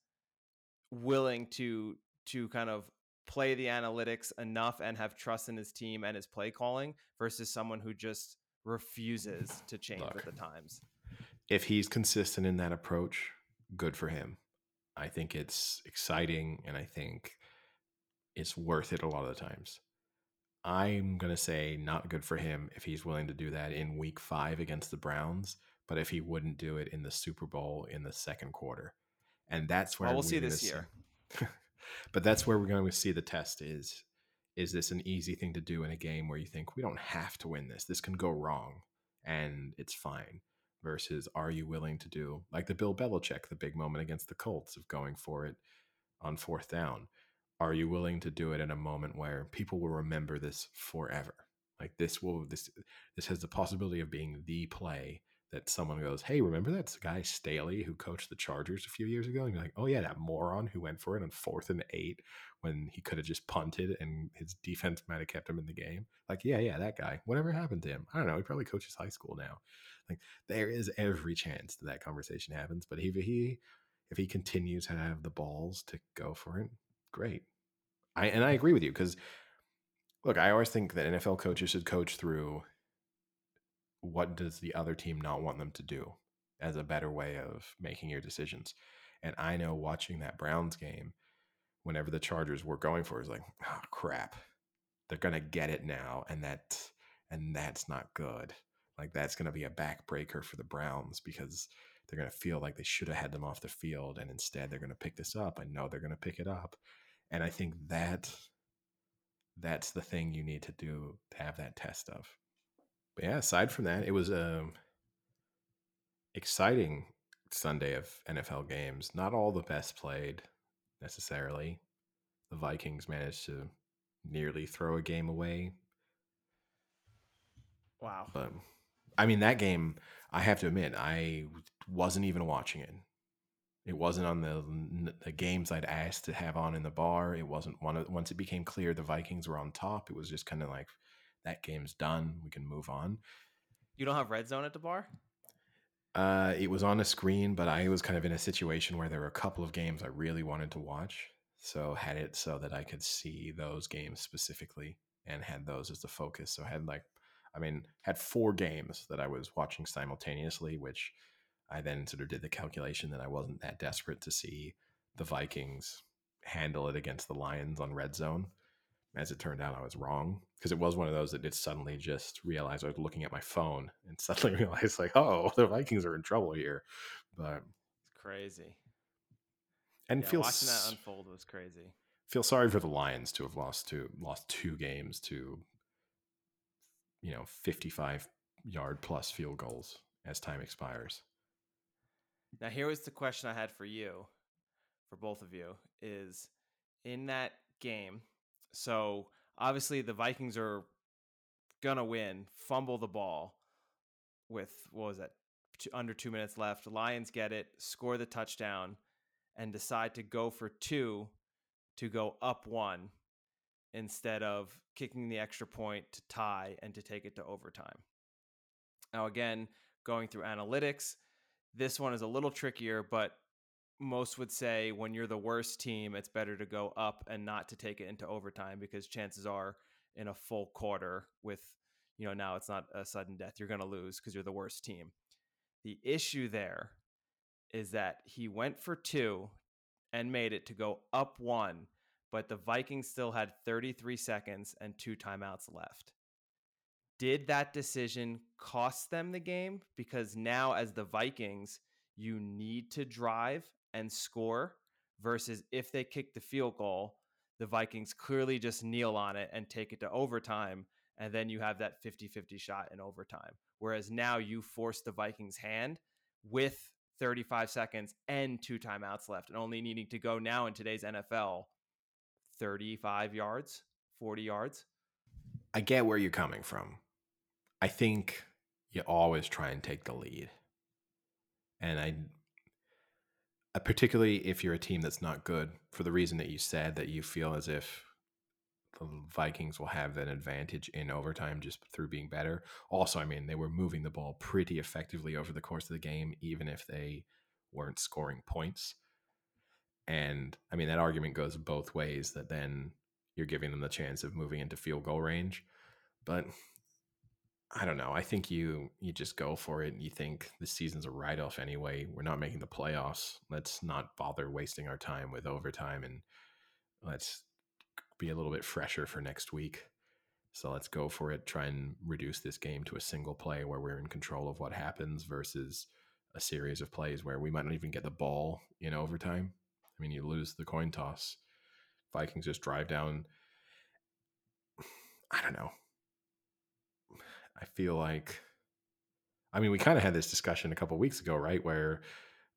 [SPEAKER 1] willing to to kind of play the analytics enough and have trust in his team and his play calling versus someone who just refuses to change with the times.
[SPEAKER 2] If he's consistent in that approach, good for him. I think it's exciting and I think it's worth it a lot of the times. I'm going to say not good for him if he's willing to do that in week five against the Browns, but if he wouldn't do it in the Super Bowl in the second quarter. And that's where
[SPEAKER 1] Well, we'll see this year.
[SPEAKER 2] but that's where we're going to see the test is is this an easy thing to do in a game where you think we don't have to win this. This can go wrong and it's fine versus are you willing to do like the bill belichick the big moment against the colts of going for it on fourth down are you willing to do it in a moment where people will remember this forever? Like this will this this has the possibility of being the play that someone goes hey remember that guy staley who coached the chargers a few years ago? And you're like oh yeah that moron who went for it on fourth and eight when he could have just punted and his defense might have kept him in the game. Like yeah yeah that guy. Whatever happened to him? I don't know. He probably coaches high school now. Like there is every chance that that conversation happens but if he if he continues to have the balls to go for it great. I and I agree with you because look, I always think that NFL coaches should coach through what does the other team not want them to do as a better way of making your decisions. And I know watching that Browns game, whenever the Chargers were going for it, was like, oh crap, they're gonna get it now, and that and that's not good. Like that's gonna be a backbreaker for the Browns because they're gonna feel like they should have had them off the field, and instead they're gonna pick this up. I know they're gonna pick it up, and I think that that's the thing you need to do to have that test of. But yeah, aside from that, it was a exciting Sunday of NFL games. Not all the best played necessarily. The Vikings managed to nearly throw a game away,
[SPEAKER 1] Wow.
[SPEAKER 2] but I mean that game. I have to admit, I wasn't even watching it. It wasn't on the the games I'd asked to have on in the bar. It wasn't one of once it became clear the Vikings were on top. It was just kind of like that game's done. We can move on.
[SPEAKER 1] You don't have red zone at the bar?
[SPEAKER 2] Uh, it was on a screen, but I was kind of in a situation where there were a couple of games I really wanted to watch. So had it so that I could see those games specifically and had those as the focus. So I had like, I mean, had four games that I was watching simultaneously, which I then sort of did the calculation that I wasn't that desperate to see the Vikings handle it against the Lions on red zone. As it turned out, I was wrong because it was one of those that did suddenly just realize I was looking at my phone and suddenly realized, like, oh, the Vikings are in trouble here. But
[SPEAKER 1] It's crazy.
[SPEAKER 2] and
[SPEAKER 1] yeah,
[SPEAKER 2] feel
[SPEAKER 1] watching that unfold was crazy.
[SPEAKER 2] feel sorry for the Lions to have lost to lost two games to you know 55 yard plus field goals as time expires.
[SPEAKER 1] Now here was the question I had for you, for both of you, is in that game. So obviously the Vikings are gonna win, fumble the ball with what was that? Two, under two minutes left. Lions get it, score the touchdown, and decide to go for two to go up one instead of kicking the extra point to tie and to take it to overtime. Now again, going through analytics, this one is a little trickier, but most would say when you're the worst team, it's better to go up and not to take it into overtime because chances are in a full quarter with, you know, now it's not a sudden death, you're going to lose because you're the worst team. The issue there is that he went for two and made it to go up one, but the Vikings still had 33 seconds and two timeouts left did that decision cost them the game? Because now, as the Vikings, you need to drive and score, versus if they kick the field goal, the Vikings clearly just kneel on it and take it to overtime. And then you have that 50 50 shot in overtime. Whereas now you force the Vikings' hand with 35 seconds and two timeouts left, and only needing to go now in today's NFL 35 yards, 40 yards.
[SPEAKER 2] I get where you're coming from. I think you always try and take the lead. And I Uh, particularly if you're a team that's not good for the reason that you said that you feel as if the Vikings will have that advantage in overtime just through being better. Also, I mean, they were moving the ball pretty effectively over the course of the game even if they weren't scoring points. And I mean, that argument goes both ways that then you're giving them the chance of moving into field goal range. But I don't know. I think you you just go for it. And you think the season's a write off anyway. We're not making the playoffs. Let's not bother wasting our time with overtime and let's be a little bit fresher for next week. So let's go for it. Try and reduce this game to a single play where we're in control of what happens versus a series of plays where we might not even get the ball in overtime. I mean, you lose the coin toss. Vikings just drive down. I don't know. I feel like, I mean, we kind of had this discussion a couple weeks ago, right? Where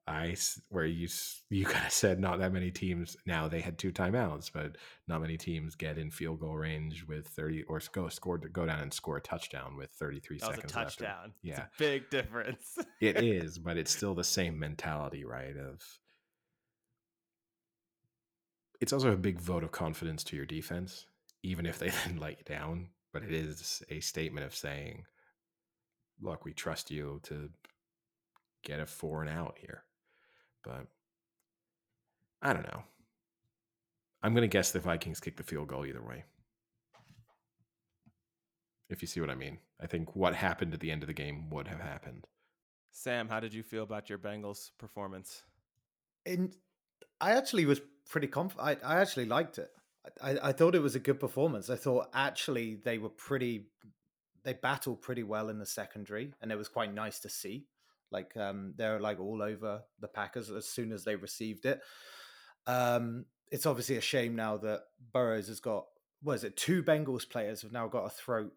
[SPEAKER 2] I, where you you kind of said not that many teams. Now they had two timeouts, but not many teams get in field goal range with thirty or go score go down and score a touchdown with thirty three
[SPEAKER 1] That was a
[SPEAKER 2] seconds.
[SPEAKER 1] touchdown. It's
[SPEAKER 2] Yeah.
[SPEAKER 1] a big difference.
[SPEAKER 2] It is, but it's still the same mentality, right? Of it's also a big vote of confidence to your defense, even if they then let you down. But it is a statement of saying, look, we trust you to get a four and out here. But I don't know. I'm going to guess the Vikings kick the field goal either way. If you see what I mean. I think what happened at the end of the game would have happened.
[SPEAKER 1] Sam, how did you feel about your Bengals performance?
[SPEAKER 3] In, I actually was pretty conf. I, I actually liked it. I, I thought it was a good performance. I thought actually they were pretty. They battled pretty well in the secondary, and it was quite nice to see. Like um, they're like all over the Packers as soon as they received it. Um, it's obviously a shame now that Burrows has got. What is it? Two Bengals players have now got a throat.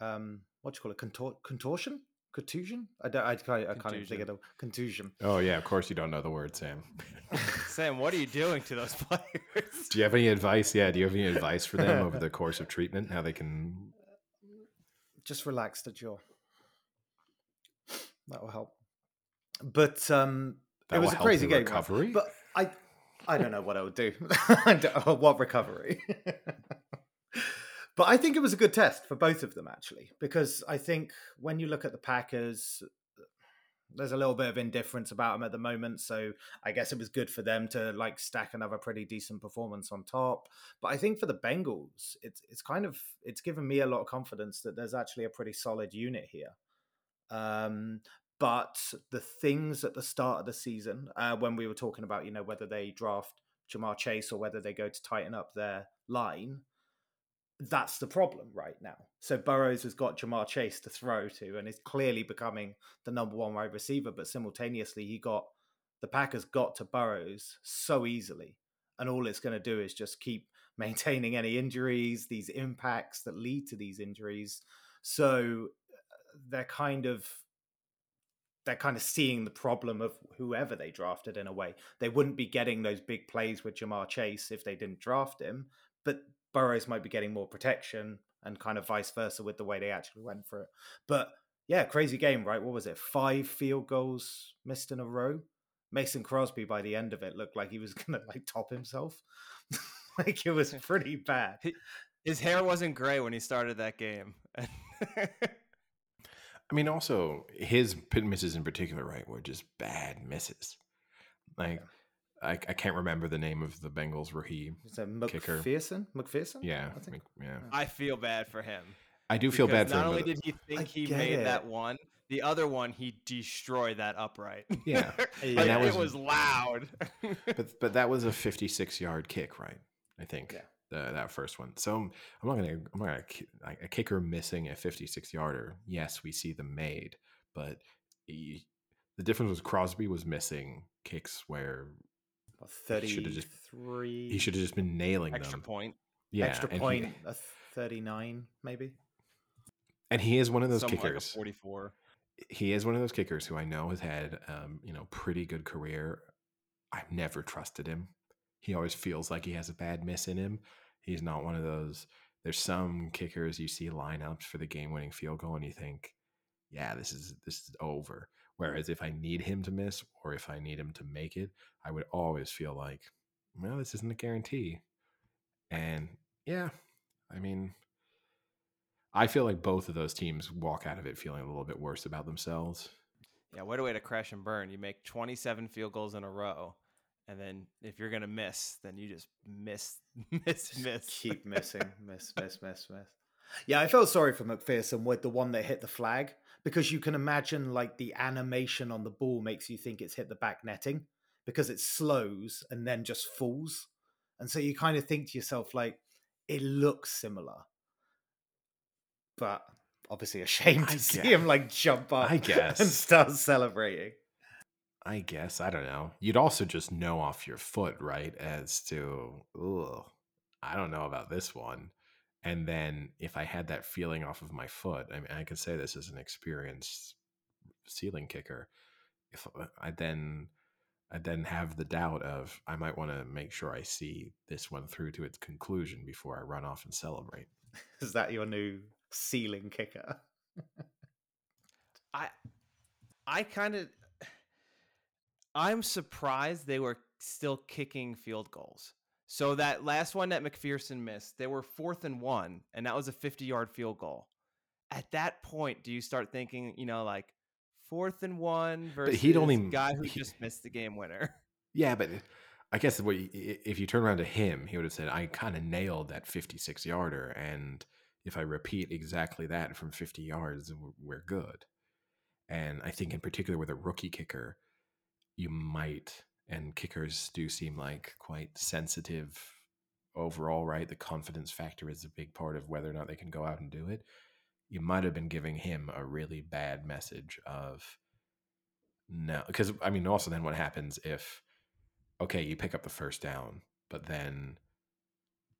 [SPEAKER 3] Um, what do you call it? Contor- contortion? Contusion? I don't. I can't. I can't even think of the contusion.
[SPEAKER 2] Oh yeah, of course you don't know the word, Sam.
[SPEAKER 1] Sam, what are you doing to those players?
[SPEAKER 2] do you have any advice? Yeah, do you have any advice for them over the course of treatment? How they can?
[SPEAKER 3] just relax the jaw. That will help. But um,
[SPEAKER 2] That
[SPEAKER 3] it
[SPEAKER 2] will
[SPEAKER 3] was a crazy game.
[SPEAKER 2] recovery?
[SPEAKER 3] But I, I don't know what I would do. I don't- what recovery? But I think it was a good test for both of them actually, because I think when you look at the Packers, there's a little bit of indifference about them at the moment. So I guess it was good for them to like stack another pretty decent performance on top. But I think for the Bengals, it's it's kind of it's given me a lot of confidence that there's actually a pretty solid unit here. Um, but the things at the start of the season, uh, when we were talking about, you know, whether they draft Ja'Marr Chase or whether they go to tighten up their line, that's the problem right now. So Burrows has got Ja'Marr Chase to throw to and is clearly becoming the number one wide receiver, but simultaneously he got the Packers got to Burrows so easily. And all it's going to do is just keep maintaining any injuries, these impacts that lead to these injuries. So uh, they're kind of they're kind of seeing the problem of whoever they drafted in a way. They wouldn't be getting those big plays with Ja'Marr Chase if they didn't draft him, but Burrows might be getting more protection and kind of vice versa with the way they actually went for it. But yeah, crazy game, right? What was it? Five field goals missed in a row. Mason Crosby by the end of it looked like he was gonna like top himself. like it was pretty bad.
[SPEAKER 1] His hair wasn't gray when he started that game.
[SPEAKER 2] I mean, also his pit misses in particular, right, were just bad misses. Like I, I can't remember the name of the Bengals rookie.
[SPEAKER 3] Is that
[SPEAKER 2] Kicker.
[SPEAKER 3] McPherson? McPherson?
[SPEAKER 2] Yeah,
[SPEAKER 3] I think.
[SPEAKER 2] Mc- yeah.
[SPEAKER 1] I feel bad for him.
[SPEAKER 2] I do feel bad for
[SPEAKER 1] not
[SPEAKER 2] him.
[SPEAKER 1] only did he think
[SPEAKER 3] I
[SPEAKER 1] he made
[SPEAKER 3] it.
[SPEAKER 1] that one, the other one he destroyed that upright.
[SPEAKER 2] Yeah.
[SPEAKER 3] And
[SPEAKER 1] Like,
[SPEAKER 2] that
[SPEAKER 1] it
[SPEAKER 2] was-
[SPEAKER 1] was loud.
[SPEAKER 2] but but that was a 56 yard kick, right? I think
[SPEAKER 3] Yeah.
[SPEAKER 2] the, that first one. So I'm not gonna I'm not gonna like a kicker missing a 56 yarder. Yes, we see them made, but he, the difference was Crosby was missing kicks where
[SPEAKER 3] What,
[SPEAKER 2] He should've just-
[SPEAKER 3] 33
[SPEAKER 2] he should have just been nailing them.
[SPEAKER 1] Extra
[SPEAKER 2] them.
[SPEAKER 1] point.
[SPEAKER 2] Yeah,
[SPEAKER 3] extra
[SPEAKER 2] and he-
[SPEAKER 3] point, a 39 maybe.
[SPEAKER 2] and he is one of those
[SPEAKER 1] a
[SPEAKER 2] kickers.
[SPEAKER 1] 44.
[SPEAKER 2] he is one of those kickers who I know has had, um, you know, pretty good career. I've never trusted him. He always feels like he has a bad miss in him. He's not one of those. There's some kickers you see lineups for the game-winning field goal, and you think, "Yeah, this is this is over." Whereas if I need him to miss or if I need him to make it, I would always feel like, "Well, this isn't a guarantee." And yeah, I mean, I feel like both of those teams walk out of it feeling a little bit worse about themselves.
[SPEAKER 1] Yeah, what a way to crash and burn. You make 27 field goals in a row. And then if you're going to miss, then you just miss, miss, miss.
[SPEAKER 3] Keep missing, miss, miss, miss, miss. Yeah, I felt sorry for McPherson with the one that hit the flag because you can imagine like the animation on the ball makes you think it's hit the back netting because it slows and then just falls. And so you kind of think to yourself, like, it looks similar. But obviously ashamed to
[SPEAKER 2] I
[SPEAKER 3] see
[SPEAKER 2] guess-
[SPEAKER 3] him like jump up
[SPEAKER 2] I guess.
[SPEAKER 3] and start celebrating.
[SPEAKER 2] I guess I don't know. You'd also just know off your foot, right? As to, ugh, I don't know about this one. And then if I had that feeling off of my foot, I mean, I could say this as an experienced ceiling kicker. If uh, I then, I then have the doubt of I might want to make sure I see this one through to its conclusion before I run off and celebrate.
[SPEAKER 3] Is that your new ceiling kicker?
[SPEAKER 1] I I kind of I'm surprised they were still kicking field goals. So that last one that McPherson missed, they were fourth and one, and that was a 50 yard field goal. At that point, do you start thinking, you know, like fourth and one versus
[SPEAKER 2] he'd only-
[SPEAKER 1] guy who
[SPEAKER 2] he-
[SPEAKER 1] just missed the game winner?
[SPEAKER 2] Yeah, but I guess what you- if you turn around to him, he would have said, "I kind of nailed that 56 yarder, and if I repeat exactly that from 50 yards, we're, we're good." And I think, in particular, with a rookie kicker, you might, and kickers do seem like quite sensitive overall, right? The confidence factor is a big part of whether or not they can go out and do it. You might have been giving him a really bad message of no, because I mean, also then what happens if okay, you pick up the first down, but then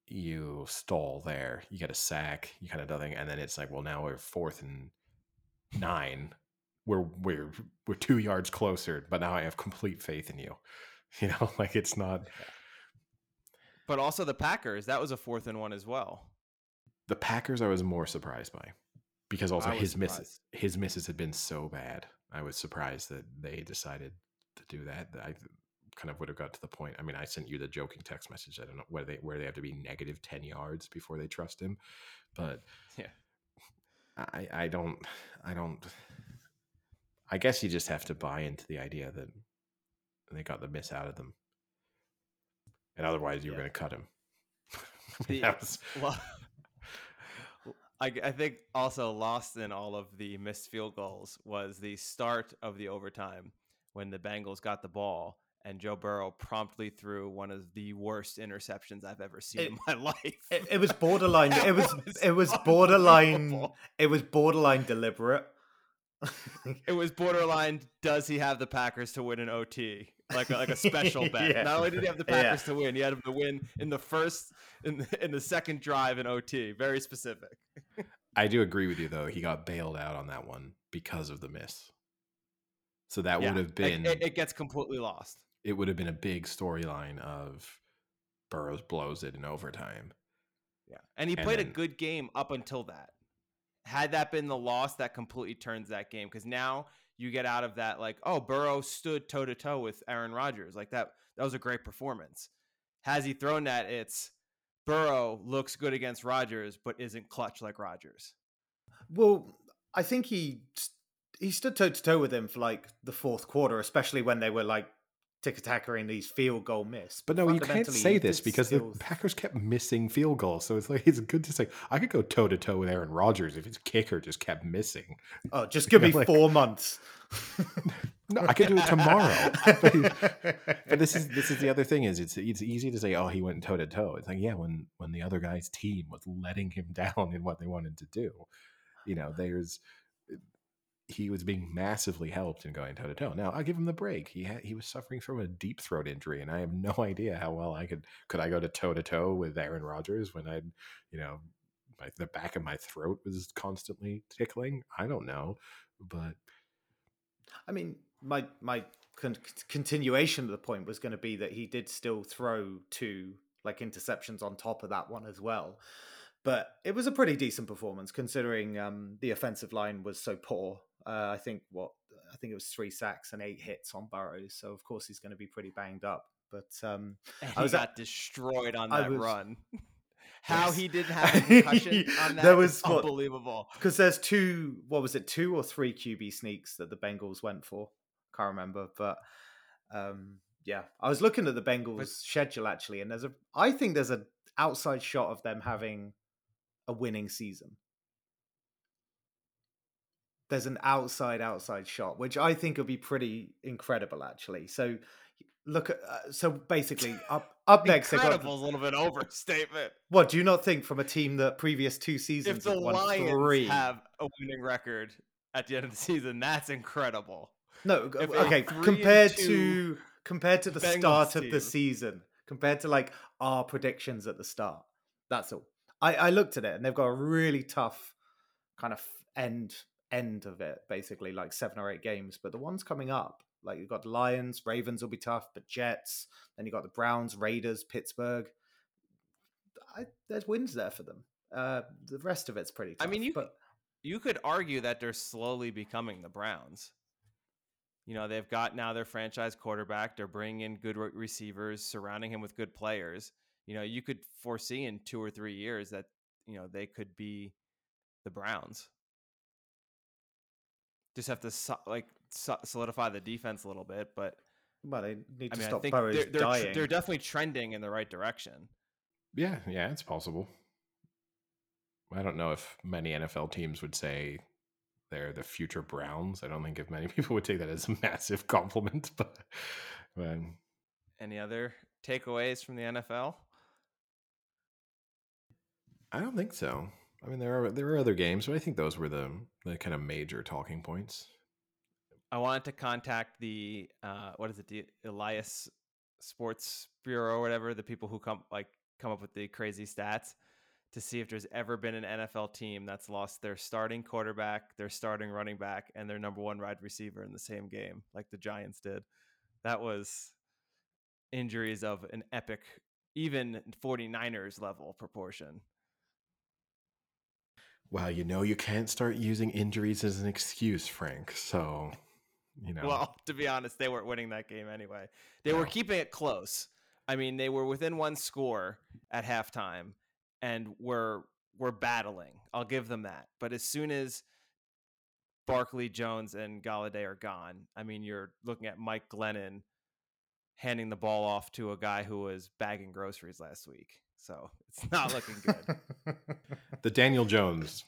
[SPEAKER 2] you stall there, you get a sack, you kind of nothing, and then it's like, well, now we're fourth and nine. We're we're we're two yards closer, but now I have complete faith in you. You know, like it's not
[SPEAKER 1] But also the Packers, that was a fourth and one as well.
[SPEAKER 2] the Packers. I was more surprised by because also his misses his misses had been so bad. I was surprised that they decided to do that. I kind of would have got to the point. I mean, I sent you the joking text message. I don't know where they where they have to be negative ten yards before they trust him, but
[SPEAKER 1] Yeah.
[SPEAKER 2] I I don't I don't. I guess you just have to buy into the idea that they got the miss out of them, and otherwise you were
[SPEAKER 3] Yeah.
[SPEAKER 2] going to cut him.
[SPEAKER 1] The-
[SPEAKER 2] was-
[SPEAKER 1] Well, I, I think also lost in all of the missed field goals was the start of the overtime when the Bengals got the ball and Joe Burrow promptly threw one of the worst interceptions I've ever seen
[SPEAKER 3] It-
[SPEAKER 1] in my life.
[SPEAKER 3] It, it was borderline. It was,
[SPEAKER 1] was
[SPEAKER 3] it was borderline. It was borderline deliberate.
[SPEAKER 1] It was borderline. Does he have the Packers to win an OT? Like a, like a special bet.
[SPEAKER 3] Yeah.
[SPEAKER 1] Not only did he have the
[SPEAKER 3] Yeah.
[SPEAKER 1] Packers to win, he had him to win in the first in the, in the second drive in OT. Very specific.
[SPEAKER 2] I do agree with you though. He got bailed out on that one because of the miss. So that
[SPEAKER 1] Yeah,
[SPEAKER 2] would have been
[SPEAKER 1] It, it gets completely lost.
[SPEAKER 2] it would have been a big storyline of Burrows blows it in overtime.
[SPEAKER 1] Yeah, and he
[SPEAKER 2] And
[SPEAKER 1] played
[SPEAKER 2] then-
[SPEAKER 1] a good game up until that. Had that been the loss, that completely turns that game because now you get out of that like, oh, Burrow stood toe to toe with Aaron Rodgers, like that. That was a great performance. Has he thrown that? It's Burrow looks good against Rodgers, but isn't clutch like Rodgers.
[SPEAKER 3] Well, I think he he stood toe to toe with him for like the fourth quarter, especially when they were like tick attacking these field goal miss.
[SPEAKER 2] But no, you can't say this because
[SPEAKER 3] still-
[SPEAKER 2] the Packers kept missing field goals. So it's like it's good to say I could go toe to toe with Aaron Rodgers if his kicker just kept missing.
[SPEAKER 3] Oh, just give me
[SPEAKER 2] like-
[SPEAKER 3] four months.
[SPEAKER 2] No, I could do it tomorrow. but, but this is this is the other thing is it's it's easy to say oh he went toe to toe. It's like yeah when when the other guy's team was letting him down in what they wanted to do, you know there's he was being massively helped in going toe to toe. Now I give him the break. He had he was suffering from a deep throat injury, and I have no idea how well I could could I go to toe to toe with Aaron Rodgers when I, you know, my, the back of my throat was constantly tickling. I don't know, but
[SPEAKER 3] I mean, my my con- continuation of the point was going to be that he did still throw two like interceptions on top of that one as well. But it was a pretty decent performance considering um, the offensive line was so poor. Uh, I think what I think it was three sacks and eight hits on Burrows, so of course he's going to be pretty banged up. But um, I
[SPEAKER 1] he
[SPEAKER 3] was
[SPEAKER 1] got
[SPEAKER 3] at-
[SPEAKER 1] destroyed on that
[SPEAKER 3] was-
[SPEAKER 1] run. How
[SPEAKER 3] Yes.
[SPEAKER 1] he didn't have a concussion on that
[SPEAKER 3] There
[SPEAKER 1] was
[SPEAKER 3] what-
[SPEAKER 1] unbelievable.
[SPEAKER 3] because there's two, what was it, two or three QB sneaks that the Bengals went for? Can't remember, but um, yeah, I was looking at the Bengals schedule actually, and there's a, I think there's a outside shot of them having a winning season. There's an outside outside shot, which I think would be pretty incredible, actually. So look at uh, so basically up up next. they got-
[SPEAKER 1] Incredible is a little bit overstatement.
[SPEAKER 3] what do you not think from a team that previous two seasons If the
[SPEAKER 1] Lions
[SPEAKER 3] three?
[SPEAKER 1] have a winning record at the end of the season, that's incredible.
[SPEAKER 3] No,
[SPEAKER 1] If
[SPEAKER 3] okay. Compared to compared to the
[SPEAKER 1] Bengals
[SPEAKER 3] start of
[SPEAKER 1] team.
[SPEAKER 3] the season, compared to like our predictions at the start, that's all. I I looked at it and they've got a really tough kind of end end of it, basically like seven or eight games. But the ones coming up, like you've got the Lions, Ravens will be tough, but Jets. Then you've got the Browns, Raiders, Pittsburgh. I, there's wins there for them. Uh, the rest of it's pretty.
[SPEAKER 1] I mean, you
[SPEAKER 3] but
[SPEAKER 1] You could argue that they're slowly becoming the Browns. You know, they've got now their franchise quarterback. They're bringing in good re- receivers, surrounding him with good players. You know, you could foresee in two or three years that you know they could be the Browns. Just have to so- like so- solidify the defense a little bit, but
[SPEAKER 3] well, they need
[SPEAKER 1] I
[SPEAKER 3] to
[SPEAKER 1] mean, I
[SPEAKER 3] stop
[SPEAKER 1] think
[SPEAKER 3] Burrows
[SPEAKER 1] they're they're, tr- they're definitely trending in the right direction.
[SPEAKER 2] Yeah, yeah, it's possible. I don't know if many NFL teams would say they're the future Browns. I don't think if many people would take that as a massive compliment, but, but
[SPEAKER 1] Any other takeaways from the NFL?
[SPEAKER 2] I don't think so. I mean, there are there are other games, but I think those were the the kind of major talking points.
[SPEAKER 1] I wanted to contact the uh, what is it, the Elias Sports Bureau or whatever, the people who come like come up with the crazy stats to see if there's ever been an NFL team that's lost their starting quarterback, their starting running back, and their number one wide receiver in the same game, like the Giants did. That was injuries of an epic, even 49ers level proportion.
[SPEAKER 2] Well, you know, you can't start using injuries as an excuse, Frank. So, you know,
[SPEAKER 1] Well, to be honest, they weren't winning that game anyway. They were keeping it close. I mean, they were within one score at halftime and were were battling. I'll give them that. But as soon as Barkley, Jones, and Golladay are gone, I mean, you're looking at Mike Glennon handing the ball off to a guy who was bagging groceries last week. So it's not looking good.
[SPEAKER 2] the Daniel Jones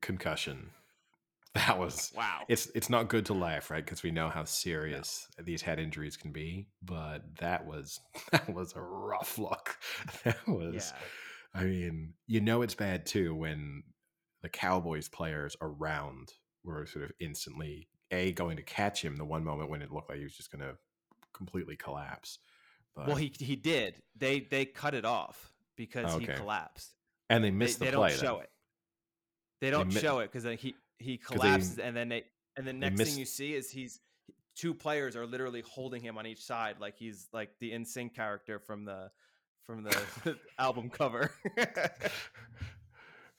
[SPEAKER 2] concussion. That was
[SPEAKER 1] wow.
[SPEAKER 2] it's it's not good to laugh, right? Because we know how serious these head injuries can be. But that was that was a rough look. That was.
[SPEAKER 1] yeah.
[SPEAKER 2] I mean, you know it's bad too when the Cowboys players around were sort of instantly a going to catch him the one moment when it looked like he was just going to completely collapse. But,
[SPEAKER 1] Well, he he did. They they cut it off because he collapsed.
[SPEAKER 2] and they missed
[SPEAKER 1] they,
[SPEAKER 2] missed
[SPEAKER 1] they
[SPEAKER 2] the
[SPEAKER 1] don't
[SPEAKER 2] play.
[SPEAKER 1] show
[SPEAKER 2] then.
[SPEAKER 1] it. They don't
[SPEAKER 2] mi-
[SPEAKER 1] show it because he he
[SPEAKER 2] 'Cause they-
[SPEAKER 1] collapses, and then they and the next
[SPEAKER 2] missed-
[SPEAKER 1] thing you see is he's two players are literally holding him on each side, like he's like the NSYNC character from the from the album cover.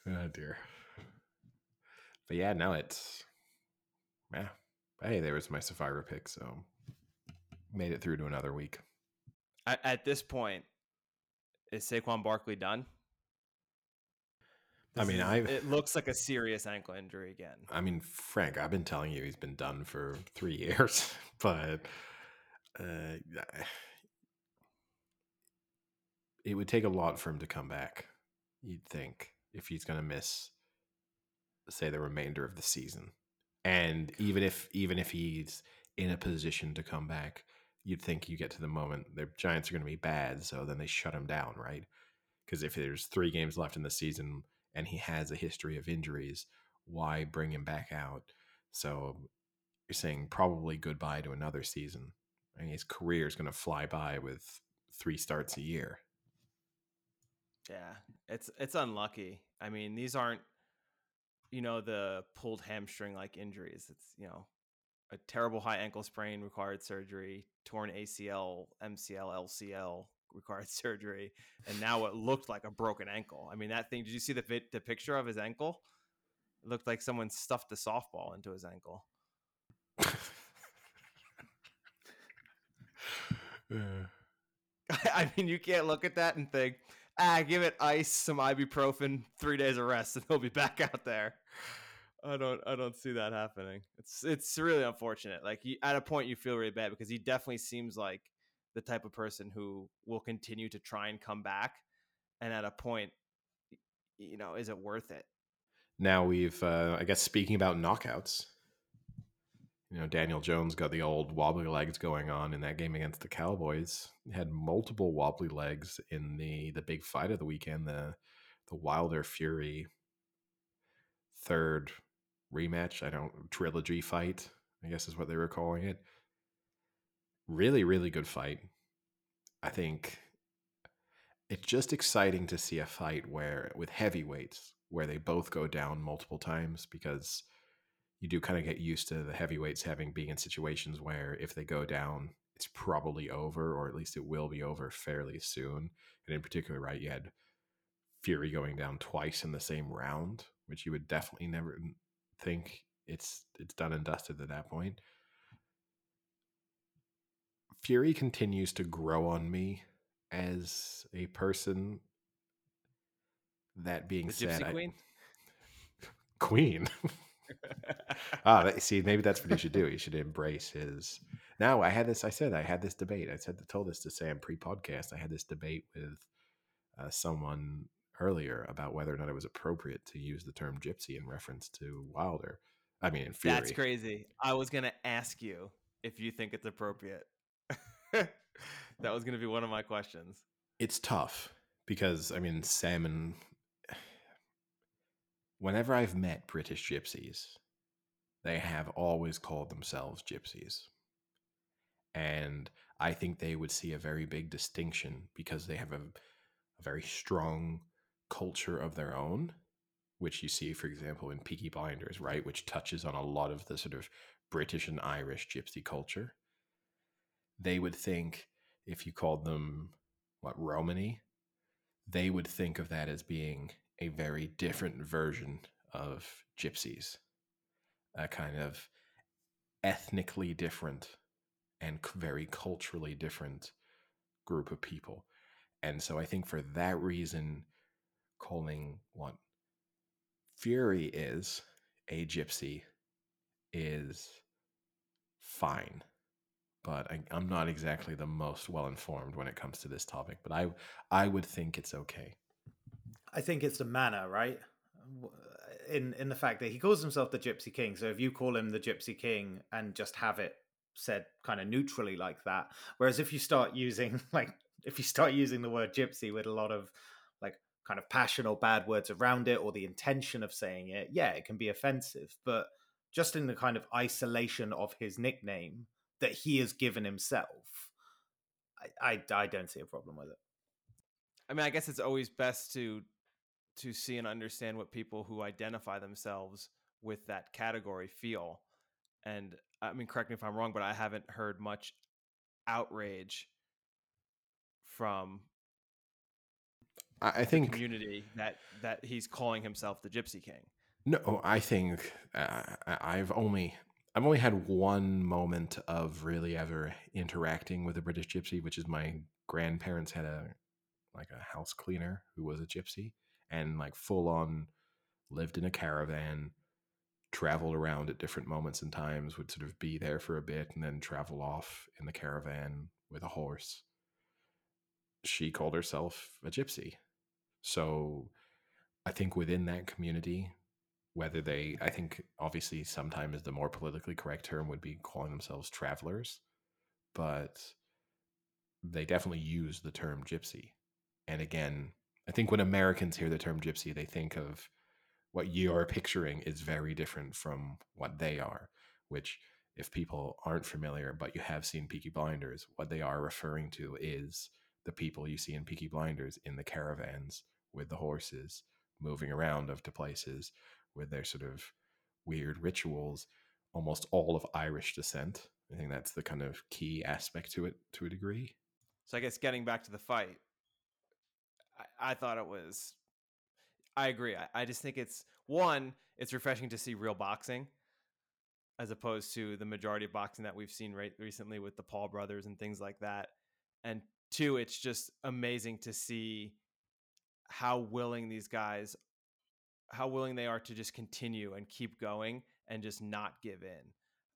[SPEAKER 2] oh dear. But yeah, no, it's yeah. Hey, there was my survivor pick, so made it through to another week.
[SPEAKER 1] At, at this point, is Saquon Barkley done?
[SPEAKER 2] I mean, I
[SPEAKER 1] it looks like a serious ankle injury again.
[SPEAKER 2] I mean, Frank, I've been telling you he's been done for three years, but uh, it would take a lot for him to come back. You'd think if he's going to miss, say, the remainder of the season, and even if even if he's in a position to come back, you'd think you get to the moment the Giants are going to be bad, so then they shut him down, right? Because if there's three games left in the season and he has a history of injuries, why bring him back out? So you're saying probably goodbye to another season. I mean, his career is going to fly by with three starts a year.
[SPEAKER 1] Yeah, it's it's unlucky. I mean, these aren't you know the pulled hamstring like injuries. It's you know a terrible high ankle sprain required surgery, torn ACL, MCL, LCL required surgery, and now it looked like a broken ankle. I mean, that thing. Did you see the the picture of his ankle? It looked like someone stuffed a softball into his ankle.
[SPEAKER 2] Uh,
[SPEAKER 1] I mean, you can't look at that and think, ah, give it ice, some ibuprofen, three days of rest, and he'll be back out there. I don't, I don't see that happening. It's, it's really unfortunate. Like, at a point, you feel really bad because he definitely seems like the type of person who will continue to try and come back, and at a point, you know, is it worth it?
[SPEAKER 2] Now we've, uh, I guess, speaking about knockouts, you know, Daniel Jones got the old wobbly legs going on in that game against the Cowboys. He had multiple wobbly legs in the the big fight of the weekend, the the Wilder Fury third rematch. I don't trilogy fight, I guess is what they were calling it. Really, really good fight. I think it's just exciting to see a fight where with heavyweights where they both go down multiple times because you do kind of get used to the heavyweights having being in situations where if they go down it's probably over or at least it will be over fairly soon and in particular right you had fury going down twice in the same round which you would definitely never think it's it's done and dusted at that point fury continues to grow on me as a person that being
[SPEAKER 1] The
[SPEAKER 2] said I-
[SPEAKER 1] Queen?
[SPEAKER 2] queen ah, see, maybe that's what he should do. He should embrace his. Now, I had this. I said I had this debate. I said told this to Sam pre-podcast. I had this debate with uh, someone earlier about whether or not it was appropriate to use the term gypsy in reference to Wilder. I mean, in Fury.
[SPEAKER 1] That's crazy. I was gonna ask you if you think it's appropriate. that was gonna be one of my questions.
[SPEAKER 2] It's tough because I mean, salmon. whenever I've met British gypsies, they have always called themselves gypsies. And I think they would see a very big distinction because they have a, a very strong culture of their own, which you see, for example, in Peaky Blinders, right? Which touches on a lot of the sort of British and Irish gypsy culture. They would think if you called them, what, Romany, they would think of that as being a very different version of gypsies, a kind of ethnically different and very culturally different group of people. And so I think for that reason, calling what Fury is a gypsy is fine. But I, I'm not exactly the most well informed when it comes to this topic. But I I would think it's okay.
[SPEAKER 3] I think it's the manner, right? In in the fact that he calls himself the Gypsy King. So if you call him the Gypsy King and just have it said kind of neutrally like that, whereas if you start using like if you start using the word gypsy with a lot of kind of passion or bad words around it or the intention of saying it, yeah, it can be offensive. But just in the kind of isolation of his nickname that he has given himself, I, I, I don't see a problem with it.
[SPEAKER 1] I mean, I guess it's always best to to see and understand what people who identify themselves with that category feel. And I mean, correct me if I'm wrong, but I haven't heard much outrage from
[SPEAKER 2] I, I think
[SPEAKER 1] community that that he's calling himself the Gypsy King.
[SPEAKER 2] No, I think uh, I've only I've only had one moment of really ever interacting with a British gypsy, which is my grandparents had a like a house cleaner who was a gypsy and like full on lived in a caravan, traveled around at different moments and times, would sort of be there for a bit and then travel off in the caravan with a horse. She called herself a gypsy. So I think within that community, whether they i think obviously sometimes the more politically correct term would be calling themselves travelers but they definitely use the term gypsy. And again i think when americans hear the term gypsy they think of what you're picturing is very different from what they are which if people aren't familiar but you have seen peaky blinders what they are referring to is the people you see in peaky blinders in the caravans with the horses moving around of to places with their sort of weird rituals, almost all of Irish descent. I think that's the kind of key aspect to it to a degree.
[SPEAKER 1] So I guess getting back to the fight, I, I thought it was. I agree. I, I just think it's one. It's refreshing to see real boxing, as opposed to the majority of boxing that we've seen right recently with the Paul brothers and things like that. And two, it's just amazing to see how willing these guys, how willing they are to just continue and keep going and just not give in.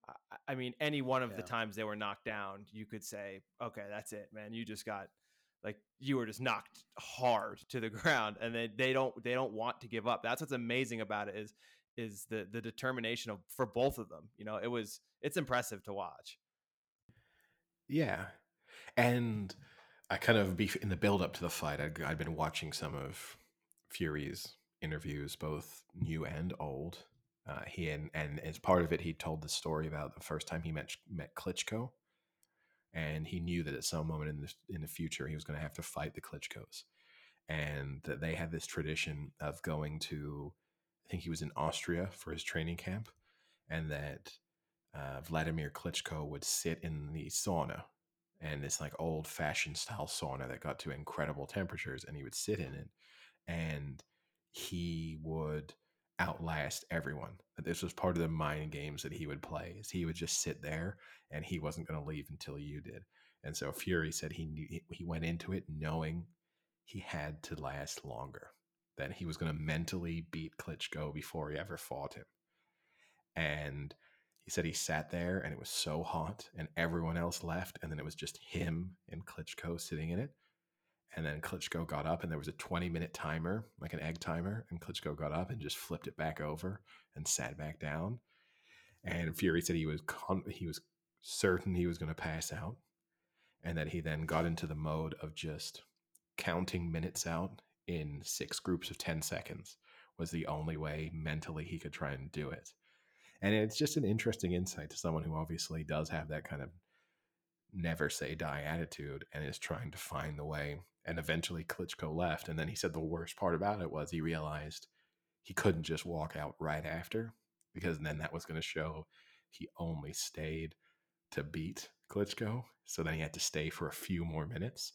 [SPEAKER 1] I- I mean, any one of the times they were knocked down, you could say, okay, that's it, man. You just got like you were just knocked hard to the ground and they, they don't they don't want to give up that's what's amazing about it is is the the determination of for both of them you know it was it's impressive to watch
[SPEAKER 2] Yeah, and I kind of be in the build up to the fight. I'd, I'd been watching some of Fury's interviews, both new and old. Uh, he and, and as part of it, he told the story about the first time he met met Klitschko, and he knew that at some moment in the in the future he was going to have to fight the Klitschko's, and that they had this tradition of going to, I think he was in Austria for his training camp, and that uh, Vladimir Klitschko would sit in the sauna, and it's like old fashioned style sauna that got to incredible temperatures, and he would sit in it, and he would outlast everyone. This was part of the mind games that he would play. Is he would just sit there, and he wasn't going to leave until you did. And so Fury said he knew, he went into it knowing he had to last longer, that he was going to mentally beat Klitschko before he ever fought him. And he said he sat there and it was so hot and everyone else left and then it was just him and Klitschko sitting in it. And then Klitschko got up and there was a 20 minute timer, like an egg timer, and Klitschko got up and just flipped it back over and sat back down. And Fury said he was con- he was certain he was going to pass out and that he then got into the mode of just counting minutes out in six groups of 10 seconds was the only way mentally he could try and do it and it's just an interesting insight to someone who obviously does have that kind of never say die attitude and is trying to find the way and eventually klitschko left. And then he said the worst part about it was he realized he couldn't just walk out right after because then that was going to show he only stayed to beat klitschko. So then he had to stay for a few more minutes.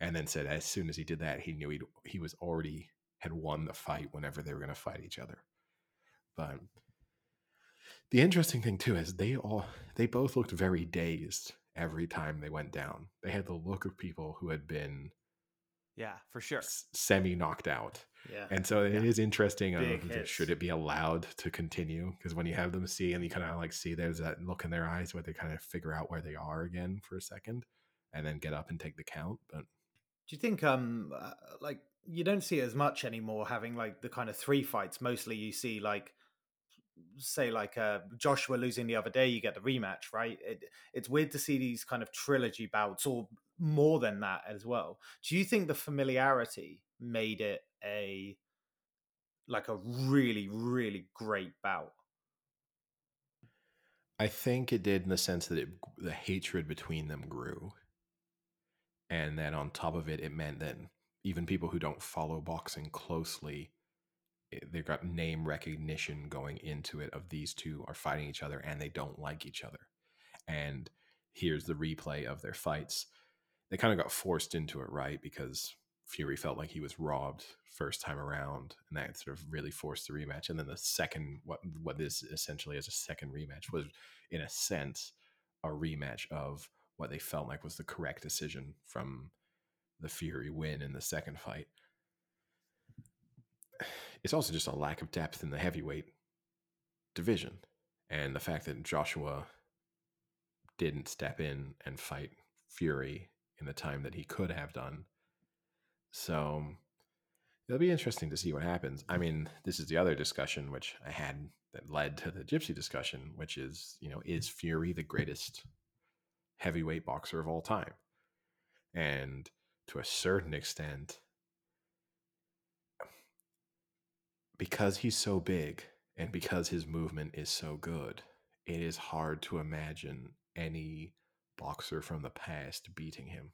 [SPEAKER 2] And then said as soon as he did that he knew he he was already had won the fight whenever they were going to fight each other. But the interesting thing too is they all they both looked very dazed every time they went down. They had the look of people who had been
[SPEAKER 1] yeah for sure
[SPEAKER 2] semi knocked out.
[SPEAKER 3] Yeah.
[SPEAKER 2] And so it is
[SPEAKER 1] Yeah.
[SPEAKER 2] interesting of th-
[SPEAKER 3] hits.
[SPEAKER 2] should it be allowed to continue? Because when you have them see and you kind of like see there's that look in their eyes where they kind of figure out where they are again for a second and then get up and take the count. But
[SPEAKER 3] Do you think um uh, like you don't see as much anymore having like the kind of three fights mostly you see like say like uh Joshua losing the other day you get the rematch right? It, it's weird to see these kind of trilogy bouts or more than that as well. Do you think the familiarity made it a like a really really great bout?
[SPEAKER 2] I think it did in the sense that it, the hatred between them grew. And then on top of it, it meant that even people who don't follow boxing closely, Eh, they've got name recognition going into it of these two are fighting each other and they don't like each other. And here's the replay of their fights. They kind of got forced into it, right? Because Fury felt like he was robbed first time around, and that sort of really forced the rematch. And then the second, what what this essentially is a second rematch, was in a sense a rematch of what they felt like was the correct decision from the Fury win in the second fight. It's also just a lack of depth in the heavyweight division, and the fact that Joshua didn't step in and fight Fury in the time that he could have done. So it'll be interesting to see what happens. I mean, this is the other discussion which I had that led to the Gypsy discussion, which is, you know, is Fury the greatest heavyweight boxer of all time? And to a certain extent, because he's so big and because his movement is so good, it is hard to imagine any boxer from the past beating him.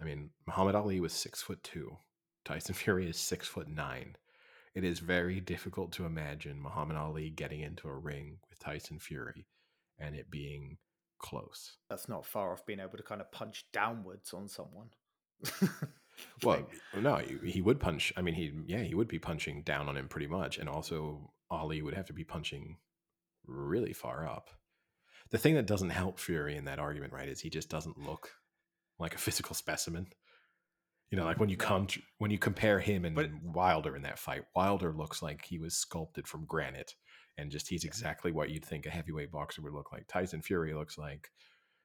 [SPEAKER 2] I mean, Muhammad Ali was six foot two. Tyson Fury is six foot nine. It is very difficult to imagine Muhammad Ali getting into a ring with Tyson Fury and it being close.
[SPEAKER 3] that's not far off being able to kind of punch downwards on someone
[SPEAKER 2] Well, no, he- would punch. I mean, he yeah, he would be punching down on him pretty much, and also Ali would have to be punching really far up. The thing that doesn't help Fury in that argument, right, is he just doesn't look like a physical specimen. You know, like when you come when you compare him and
[SPEAKER 1] But-
[SPEAKER 2] Wilder in that fight, Wilder looks like he was sculpted from granite, and just he's exactly what you'd think a heavyweight boxer would look like. Tyson Fury looks like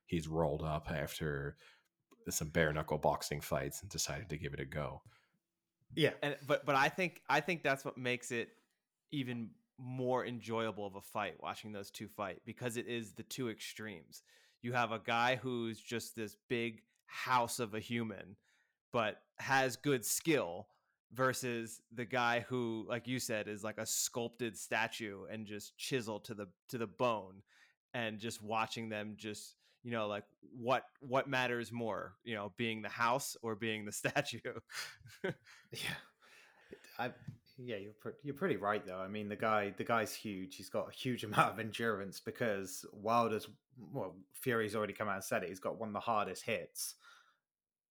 [SPEAKER 2] he's rolled up after some bare knuckle boxing fights and decided to give it a go.
[SPEAKER 3] Yeah.
[SPEAKER 1] and but but I think I think that's what makes it even more enjoyable of a fight watching those two fight because it is the two extremes. You have a guy who's just this big house of a human but has good skill versus the guy who like you said is like a sculpted statue and just chiseled to the to the bone and just watching them just you know like what what matters more you know being the house or being the statue
[SPEAKER 3] Yeah, I yeah you're pre- you're pretty right though. I mean the guy the guy's huge. He's got a huge amount of endurance because Wilder's well Fury's already come out and said it. He's got one of the hardest hits,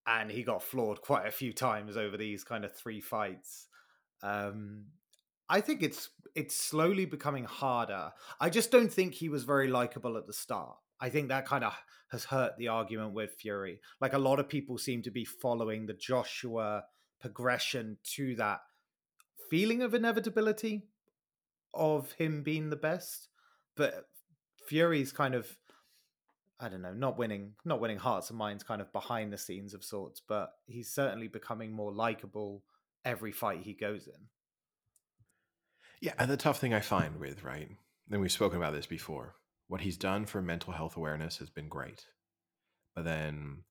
[SPEAKER 3] and he got floored quite a few times over these kind of three fights. Um, I think it's it's slowly becoming harder. I just don't think he was very likable at the start. I think that kind of has hurt the argument with Fury. Like a lot of people seem to be following the Joshua progression to that feeling of inevitability of him being the best but fury's kind of i don't know not winning not winning hearts and minds kind of behind the scenes of sorts but he's certainly becoming more likable every fight he goes in
[SPEAKER 2] Yeah, and the tough thing I find with, right, and we've spoken about this before, what he's done for mental health awareness has been great. But then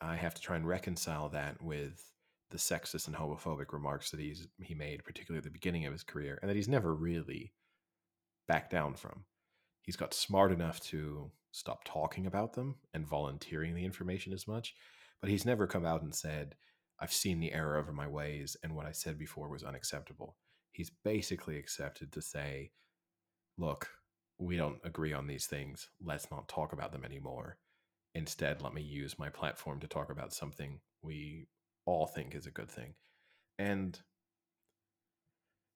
[SPEAKER 2] I have to try and reconcile that with the sexist and homophobic remarks that he's he made, particularly at the beginning of his career, and that he's never really backed down from. He's got smart enough to stop talking about them and volunteering the information as much, but he's never come out and said, I've seen the error of my ways and what I said before was unacceptable. He's basically accepted to say, look, we don't agree on these things. Let's not talk about them anymore. Instead, let me use my platform to talk about something we all think is a good thing. And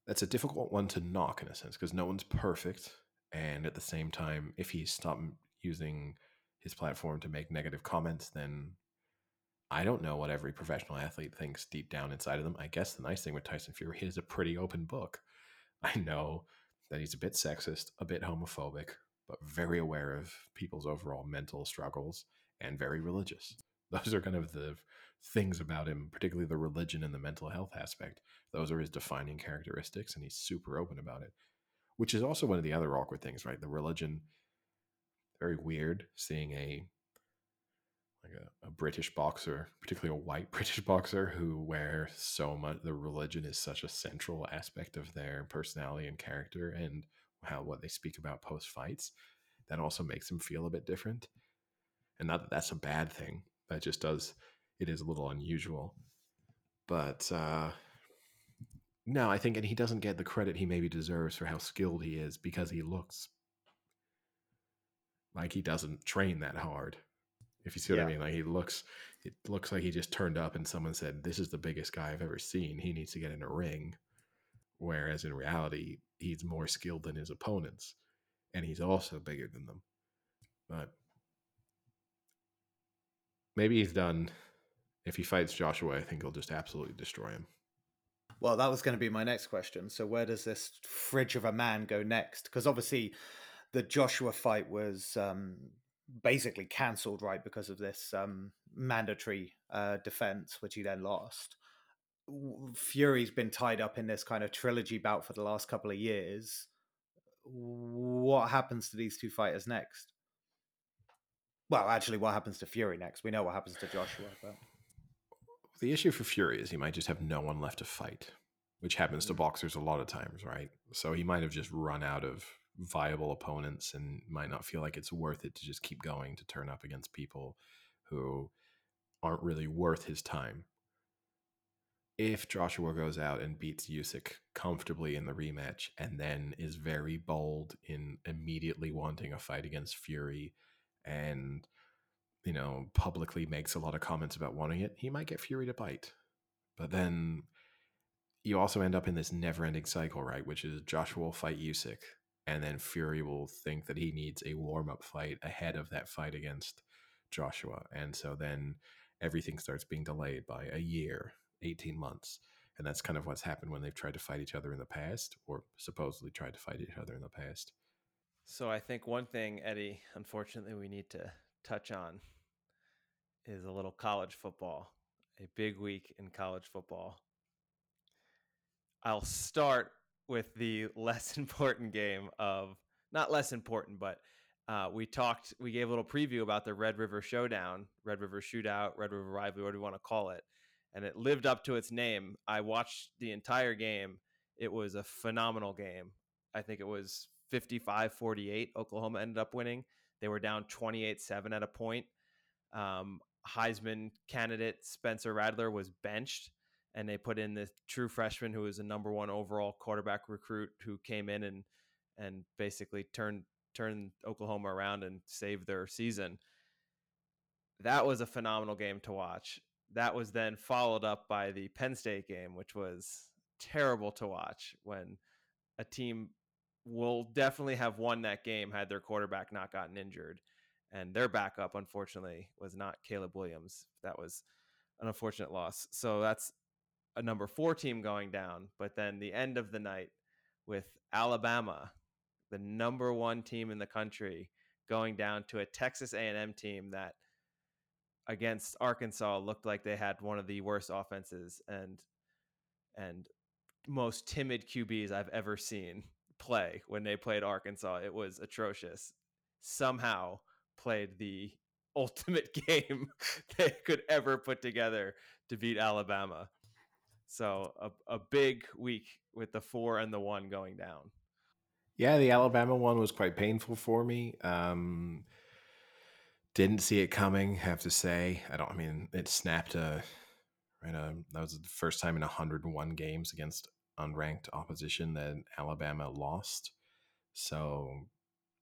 [SPEAKER 2] that's a difficult one to knock in a sense because no one's perfect. And at the same time, if he stopped using his platform to make negative comments, then I don't know what every professional athlete thinks deep down inside of them. I guess the nice thing with Tyson Fury is a pretty open book. I know that he's a bit sexist, a bit homophobic, but very aware of people's overall mental struggles and very religious. Those are kind of the things about him, particularly the religion and the mental health aspect. Those are his defining characteristics, and he's super open about it, which is also one of the other awkward things, right? The religion, very weird seeing a like a, a British boxer, particularly a white British boxer, who where so much the religion is such a central aspect of their personality and character and how what they speak about post fights. That also makes them feel a bit different. And not that that's a bad thing. That just does it is a little unusual. But uh no, I think and he doesn't get the credit he maybe deserves for how skilled he is because he looks like he doesn't train that hard. If you see what I mean, like he looks, it looks like he just turned up and someone said, "This is the biggest guy I've ever seen. He needs to get in a ring." Whereas in reality, he's more skilled than his opponents, and he's also bigger than them. But maybe he's done. If he fights Joshua, I think he'll just absolutely destroy him.
[SPEAKER 3] Well, that was going to be my next question. So, where does this fridge of a man go next? Because obviously, the Joshua fight was um, basically cancelled, right, because of this um, mandatory uh, defense, which he then lost. Fury's been tied up in this kind of trilogy bout for the last couple of years. What happens to these two fighters next? Well, actually, what happens to Fury next? We know what happens to Joshua, but
[SPEAKER 2] The issue for Fury is he might just have no one left to fight, which happens to boxers a lot of times, right? So he might have just run out of viable opponents and might not feel like it's worth it to just keep going to turn up against people who aren't really worth his time. If Joshua goes out and beats Usyk comfortably in the rematch and then is very bold in immediately wanting a fight against Fury and you know, publicly makes a lot of comments about wanting it, he might get Fury to bite. But then you also end up in this never ending cycle, right? Which is Joshua will fight Usyk, and then Fury will think that he needs a warm up fight ahead of that fight against Joshua. And so then everything starts being delayed by a year, 18 months. And that's kind of what's happened when they've tried to fight each other in the past, or supposedly tried to fight each other in the past.
[SPEAKER 1] So I think one thing, Eddie, unfortunately, we need to touch on is a little college football, a big week in college football. I'll start with the less important game of not less important, but uh, we talked, we gave a little preview about the Red River Showdown, Red River Shootout, Red River Rivalry, whatever you want to call it. And it lived up to its name. I watched the entire game. It was a phenomenal game. I think it was 55 48. Oklahoma ended up winning. They were down 28 7 at a point. Um, Heisman candidate Spencer Rattler was benched, and they put in the true freshman who was a number one overall quarterback recruit who came in and and basically turned turned Oklahoma around and saved their season. That was a phenomenal game to watch. That was then followed up by the Penn State game, which was terrible to watch when a team will definitely have won that game had their quarterback not gotten injured. And their backup, unfortunately, was not Caleb Williams. That was an unfortunate loss. So that's a number four team going down. But then the end of the night with Alabama, the number one team in the country, going down to a Texas A&M team that against Arkansas looked like they had one of the worst offenses and and most timid QBs I've ever seen play when they played Arkansas. It was atrocious. Somehow played the ultimate game they could ever put together to beat Alabama. So a, a big week with the four and the one going down.
[SPEAKER 2] Yeah, the Alabama one was quite painful for me. Um, didn't see it coming. Have to say, I don't. I mean, it snapped a. Right, a, that was the first time in 101 games against unranked opposition that Alabama lost. So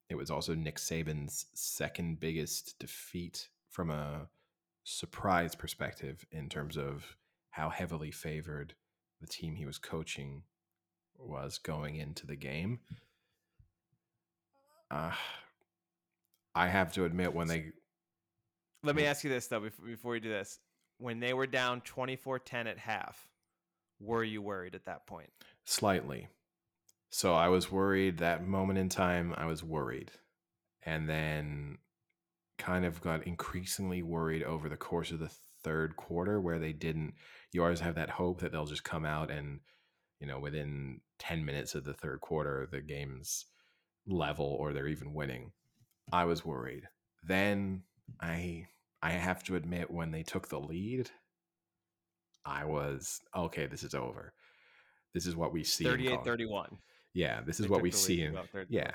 [SPEAKER 2] it was also Nick Saban's second biggest defeat from a surprise perspective in terms of how heavily favored the team he was coaching was going into the game. Uh, I have to admit, when they.
[SPEAKER 1] Let me ask you this, though, before, we do this. When they were down 24 10 at half, were you worried at that point?
[SPEAKER 2] Slightly. So I was worried that moment in time, I was worried. And then kind of got increasingly worried over the course of the third quarter where they didn't you always have that hope that they'll just come out and you know within 10 minutes of the third quarter the game's level or they're even winning. I was worried. Then i i have to admit when they took the lead i was okay this is over. This is what we see
[SPEAKER 1] 38 31
[SPEAKER 2] yeah this is
[SPEAKER 1] They
[SPEAKER 2] what we see in yeah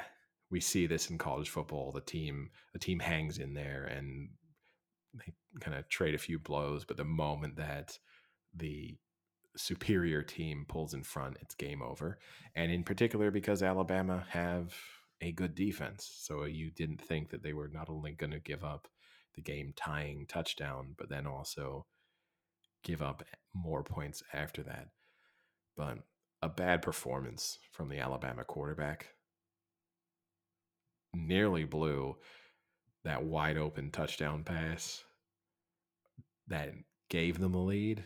[SPEAKER 2] we see this in college football. The team the team hangs in there and they kind of trade a few blows but the moment that the superior team pulls in front it's game over. And in particular because alabama have a good defense so you didn't think that they were not only going to give up the game tying touchdown but then also give up more points after that. But a bad performance from the alabama quarterback nearly blew that wide open touchdown pass that gave them a lead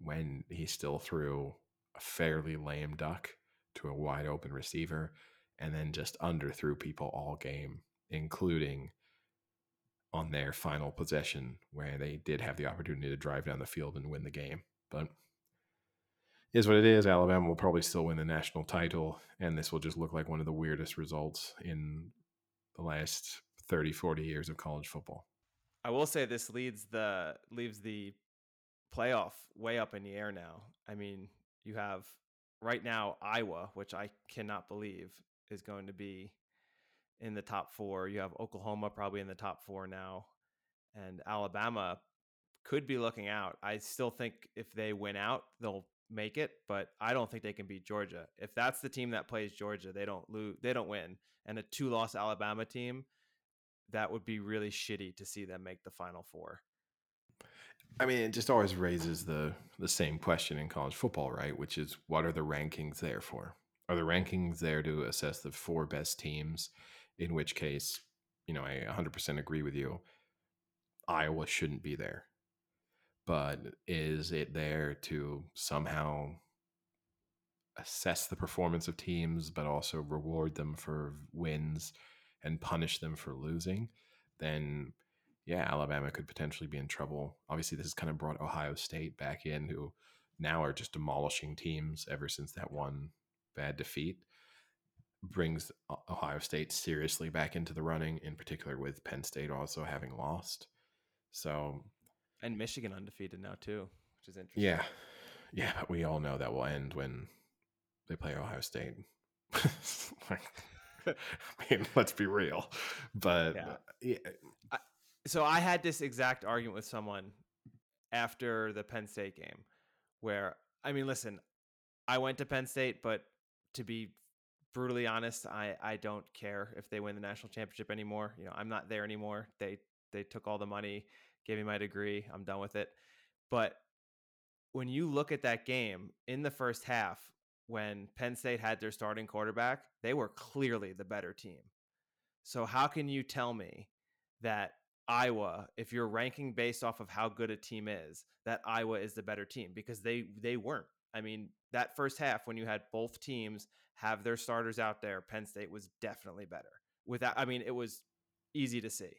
[SPEAKER 2] when he still threw a fairly lame duck to a wide open receiver and then just underthrew people all game, including on their final possession where they did have the opportunity to drive down the field and win the game. But is what it is. Alabama will probably still win the national title, and this will just look like one of the weirdest results in the last 30, 40 years of college football.
[SPEAKER 1] I will say this leads the leaves the playoff way up in the air now. I mean, you have right now Iowa, which I cannot believe is going to be in the top four. You have Oklahoma probably in the top four now, and Alabama could be looking out. I still think if they win out, they'll make it, but I don't think they can beat Georgia. If that's the team that plays Georgia, they don't lose, they don't win. And a two-loss Alabama team, that would be really shitty to see them make the final four.
[SPEAKER 2] I mean, it just always raises the the same question in college football, right? Which is, what are the rankings there for? Are the rankings there to assess the four best teams? In which case, you know, I 100% agree with you. Iowa shouldn't be there. But is it there to somehow assess the performance of teams, but also reward them for wins and punish them for losing? Then yeah, Alabama could potentially be in trouble. Obviously, this has kind of brought Ohio State back in, who now are just demolishing teams ever since that one bad defeat. Brings Ohio State seriously back into the running, in particular with Penn State also having lost. So,
[SPEAKER 1] And Michigan undefeated now too, which is interesting.
[SPEAKER 2] yeah, yeah, but we all know that will end when they play Ohio State. Like, I mean, let's be real. But
[SPEAKER 1] Yeah.
[SPEAKER 2] Uh, yeah,
[SPEAKER 1] so I had this exact argument with someone after the Penn State game where I mean listen, I went to Penn State, but to be brutally honest, I I don't care if they win the national championship anymore. You know, I'm not there anymore. They they took all the money, gave me my degree. I'm done with it. But when you look at that game in the first half when Penn State had their starting quarterback, they were clearly the better team. So how can you tell me that Iowa, if you're ranking based off of how good a team is, that Iowa is the better team because they they weren't. I mean, that first half when you had both teams have their starters out there, Penn State was definitely better. Without I mean, it was easy to see.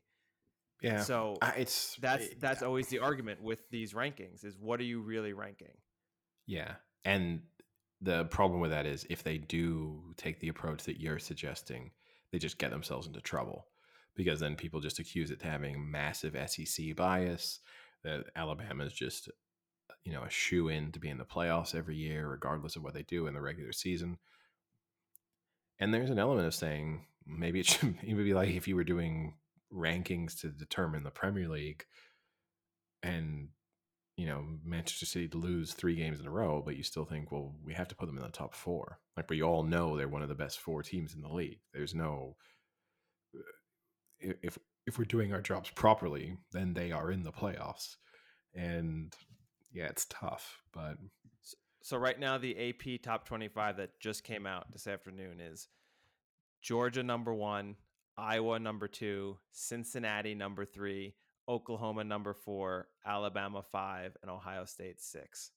[SPEAKER 2] yeah.
[SPEAKER 1] So
[SPEAKER 2] I- it's
[SPEAKER 1] that's
[SPEAKER 2] it-
[SPEAKER 1] that's always the argument with these rankings is what are you really ranking?
[SPEAKER 2] Yeah. And the problem with that is if they do take the approach that you're suggesting, they just get themselves into trouble because then people just accuse it to having massive SEC bias, that Alabama is just, you know, a shoe in to be in the playoffs every year, regardless of what they do in the regular season. And there's an element of saying maybe it should maybe be like if you were doing rankings to determine the Premier League and you know Manchester City to lose three games in a row, but you still think, well, we have to put them in the top four. Like we all know they're one of the best four teams in the league. There's no if if we're doing our jobs properly, then they are in the playoffs. And yeah, it's tough, but
[SPEAKER 1] So right now the AP top 25 that just came out this afternoon is Georgia number 1, Iowa number 2, Cincinnati number 3, Oklahoma number 4, Alabama 5, and Ohio State 6.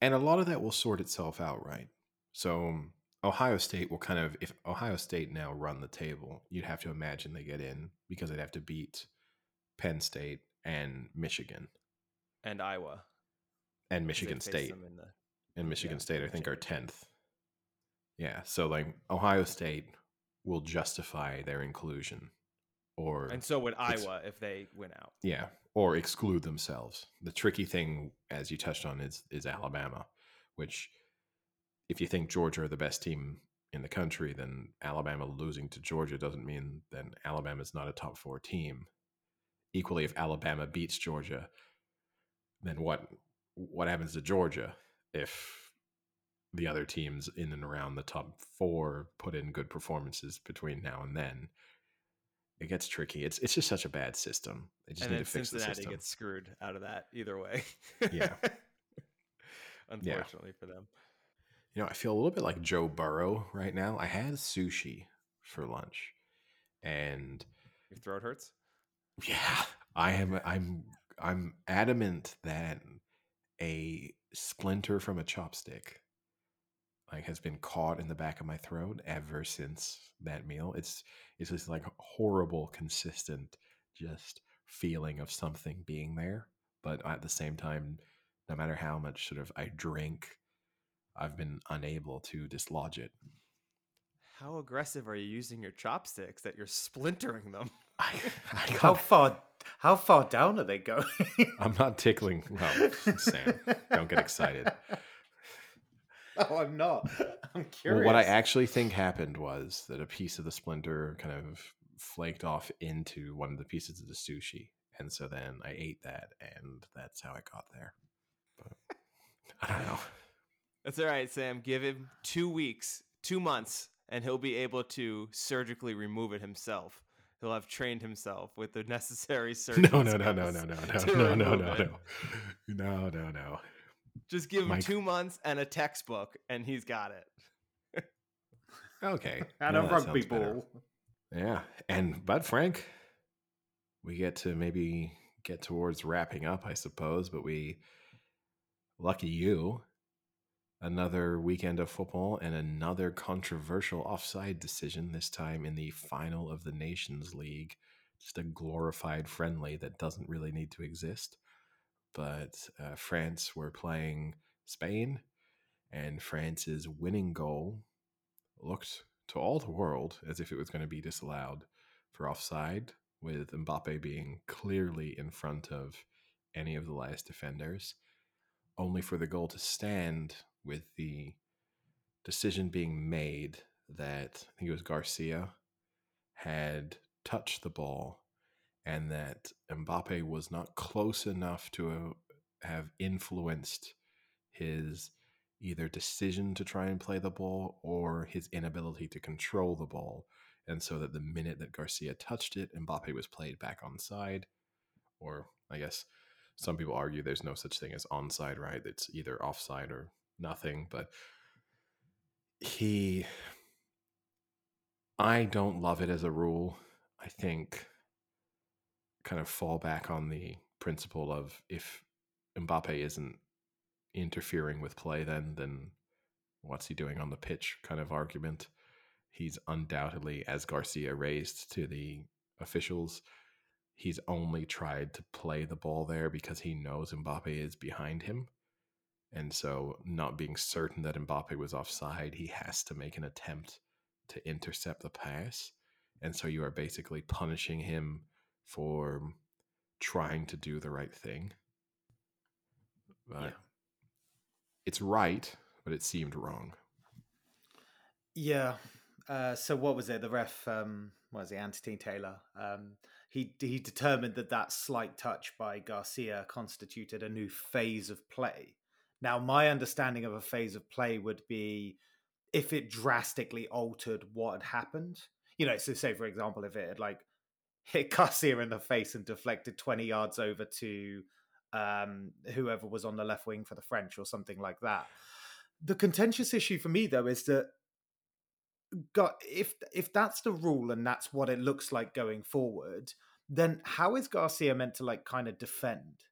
[SPEAKER 2] and a lot of that will sort itself out, right? So um, Ohio State will kind of if Ohio State now run the table, you'd have to imagine they get in because they'd have to beat Penn State and Michigan
[SPEAKER 1] And Iowa.
[SPEAKER 2] and Michigan State.
[SPEAKER 1] in the-
[SPEAKER 2] and Michigan
[SPEAKER 1] Yeah,
[SPEAKER 2] State, I think, are tenth. Yeah, so like Ohio State will justify their inclusion, or
[SPEAKER 1] and so would Iowa if they went out.
[SPEAKER 2] yeah, or exclude themselves. The tricky thing, as you touched on, is is Alabama, which if you think Georgia are the best team in the country, then Alabama losing to Georgia doesn't mean then Alabama is not a top four team. Equally, if Alabama beats Georgia, then what what happens to Georgia if the other teams in and around the top four put in good performances between now and then? It gets tricky. It's it's just such a bad system. They just
[SPEAKER 1] and
[SPEAKER 2] need to fix the
[SPEAKER 1] Cincinnati
[SPEAKER 2] system.
[SPEAKER 1] gets screwed out of that either way.
[SPEAKER 2] Yeah.
[SPEAKER 1] Unfortunately for them.
[SPEAKER 2] You know, I feel a little bit like Joe Burrow right now. I had sushi for lunch, and
[SPEAKER 1] Your throat hurts?
[SPEAKER 2] yeah, I am. I'm. I'm adamant that a splinter from a chopstick like has been caught in the back of my throat ever since that meal. It's it's this like horrible, consistent, just feeling of something being there, but at the same time, no matter how much sort of I drink, I've been unable to dislodge it.
[SPEAKER 1] How aggressive are you using your chopsticks that you're splintering them?
[SPEAKER 2] I, I
[SPEAKER 3] How far? How far down are they going?
[SPEAKER 2] I'm not tickling. Well, Sam, don't get excited.
[SPEAKER 3] Oh, I'm not. I'm curious.
[SPEAKER 2] Well, what I actually think happened was that a piece of the splinter kind of flaked off into one of the pieces of the sushi, and so then I ate that, and that's how I got there. But I don't know.
[SPEAKER 1] That's all right, Sam. Give him two weeks, two months, and he'll be able to surgically remove it himself. He'll have trained himself with the necessary surgery.
[SPEAKER 2] No, no, no, no, no, no, no,
[SPEAKER 1] to
[SPEAKER 2] no, no, no, no, no, no, no.
[SPEAKER 1] Just give him
[SPEAKER 2] Mike-
[SPEAKER 1] two months and a textbook, and he's got it.
[SPEAKER 2] Okay,
[SPEAKER 3] and
[SPEAKER 2] now
[SPEAKER 3] a
[SPEAKER 2] that
[SPEAKER 3] rugby
[SPEAKER 2] sounds better.
[SPEAKER 3] ball.
[SPEAKER 2] Yeah, and but Frank, we get to maybe get towards wrapping up, I suppose. But we, lucky you, another weekend of football and another controversial offside decision. This time in the final of the Nations League just a glorified friendly that doesn't really need to exist. But uh, France were playing Spain, and France's winning goal looked to all the world as if it was going to be disallowed for offside, with Mbappe being clearly in front of any of the last defenders, only for the goal to stand with the decision being made that I think it was Garcia had touched the ball and that Mbappe was not close enough to have influenced his either decision to try and play the ball or his inability to control the ball. And so that the minute that Garcia touched it, Mbappe was played back onside. Or I guess some people argue there's no such thing as onside, right? It's either offside or nothing. But he, I don't love it as a rule. I think kind of fall back on the principle of if Mbappe isn't interfering with play then then what's he doing on the pitch kind of argument he's undoubtedly as garcia raised to the officials he's only tried to play the ball there because he knows mbappe is behind him and so not being certain that mbappe was offside he has to make an attempt to intercept the pass and so you are basically punishing him for trying to do the right thing but
[SPEAKER 3] Yeah.
[SPEAKER 2] it's right, but it seemed wrong.
[SPEAKER 3] Yeah. Uh, so what was it? The ref, um, what was it? Anthony Taylor. Um, he he determined that that slight touch by Garcia constituted a new phase of play. Now, my understanding of a phase of play would be if it drastically altered what had happened. You know, so say for example, if it had like hit Garcia in the face and deflected twenty yards over to um, whoever was on the left wing for the French or something like that. The contentious issue for me though is that got if if that's the rule and that's what it looks like going forward, then how is Garcia meant to like kind of defend?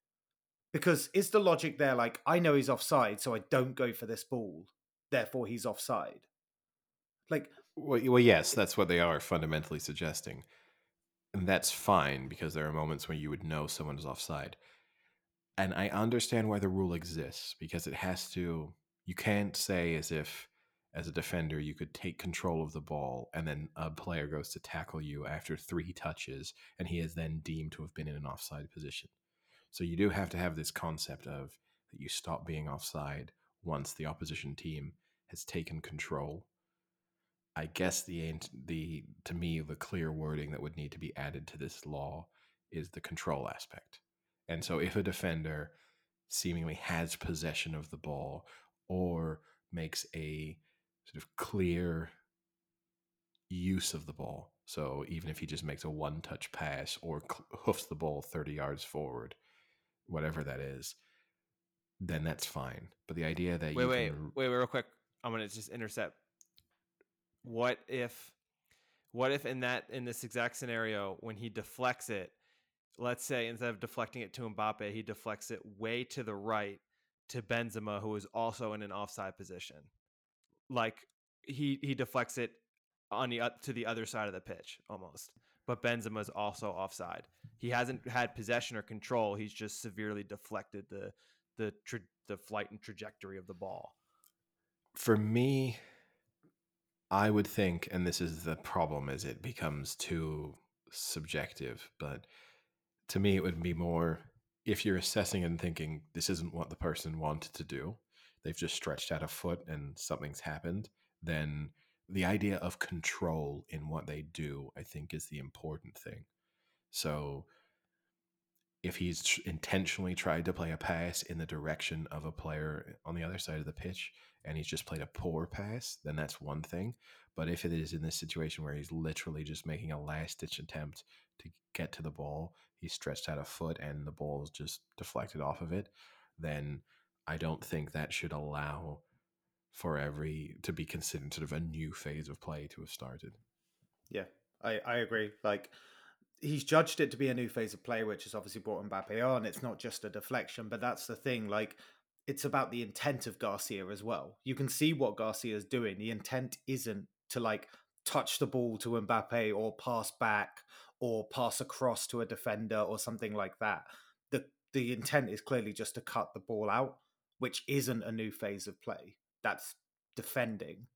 [SPEAKER 3] Because is the logic there like I know he's offside, so I don't go for this ball, therefore he's offside? Like
[SPEAKER 2] Well, well, yes, that's what they are fundamentally suggesting. And that's fine because there are moments when you would know someone is offside. And I understand why the rule exists because it has to, you can't say as if, as a defender, you could take control of the ball and then a player goes to tackle you after three touches and he is then deemed to have been in an offside position. So you do have to have this concept of that you stop being offside once the opposition team has taken control I guess the the to me the clear wording that would need to be added to this law is the control aspect. And so if a defender seemingly has possession of the ball or makes a sort of clear use of the ball, so even if he just makes a one touch pass or hoofs the ball 30 yards forward, whatever that is, then that's fine. But the idea that
[SPEAKER 1] Wait,
[SPEAKER 2] you
[SPEAKER 1] wait,
[SPEAKER 2] can
[SPEAKER 1] wait, wait, real quick. I'm gonna just intercept. What if, what if in that in this exact scenario when he deflects it, let's say instead of deflecting it to Mbappe, he deflects it way to the right to Benzema, who is also in an offside position. Like he he deflects it on the up to the other side of the pitch almost. But Benzema is also offside. He hasn't had possession or control. He's just severely deflected the the tra- the flight and trajectory of the ball.
[SPEAKER 2] for me i would think and this is the problem is it becomes too subjective but to me it would be more if you're assessing and thinking this isn't what the person wanted to do they've just stretched out a foot and something's happened then the idea of control in what they do i think is the important thing so if he's intentionally tried to play a pass in the direction of a player on the other side of the pitch and he's just played a poor pass, then that's one thing. But if it is in this situation where he's literally just making a last ditch attempt to get to the ball, he stretched out a foot and the ball is just deflected off of it, then I don't think that should allow for every to be considered sort of a new phase of play to have started.
[SPEAKER 3] Yeah, I, I agree. Like he's judged it to be a new phase of play, which has obviously brought Mbappe on. It's not just a deflection, but that's the thing. Like it's about the intent of Garcia as well. You can see what Garcia is doing. The intent isn't to like touch the ball to Mbappe or pass back or pass across to a defender or something like that. The the intent is clearly just to cut the ball out, which isn't a new phase of play. That's defending.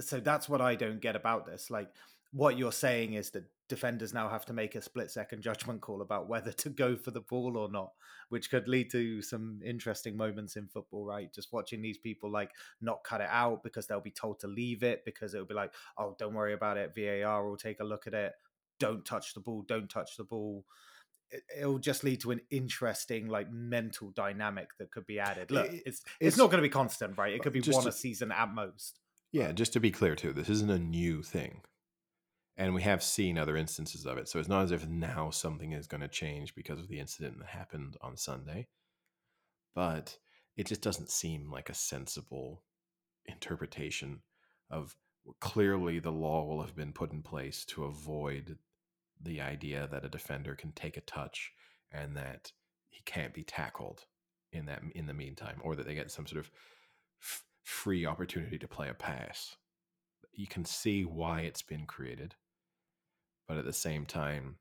[SPEAKER 3] So that's what I don't get about this. Like what you're saying is that defenders now have to make a split second judgment call about whether to go for the ball or not, which could lead to some interesting moments in football, right? Just watching these people like not cut it out because they'll be told to leave it because it'll be like, oh, don't worry about it. VAR will take a look at it. Don't touch the ball. Don't touch the ball. It'll just lead to an interesting, like, mental dynamic that could be added. Look, it's it's, it's not going to be constant, right? It could be one to, a season at most.
[SPEAKER 2] Yeah, just to be clear, too, this isn't a new thing and we have seen other instances of it. So it's not as if now something is going to change because of the incident that happened on Sunday, but it just doesn't seem like a sensible interpretation of clearly the law will have been put in place to avoid the idea that a defender can take a touch and that he can't be tackled in that in the meantime or that they get some sort of f- free opportunity to play a pass you can see why it's been created but at the same time,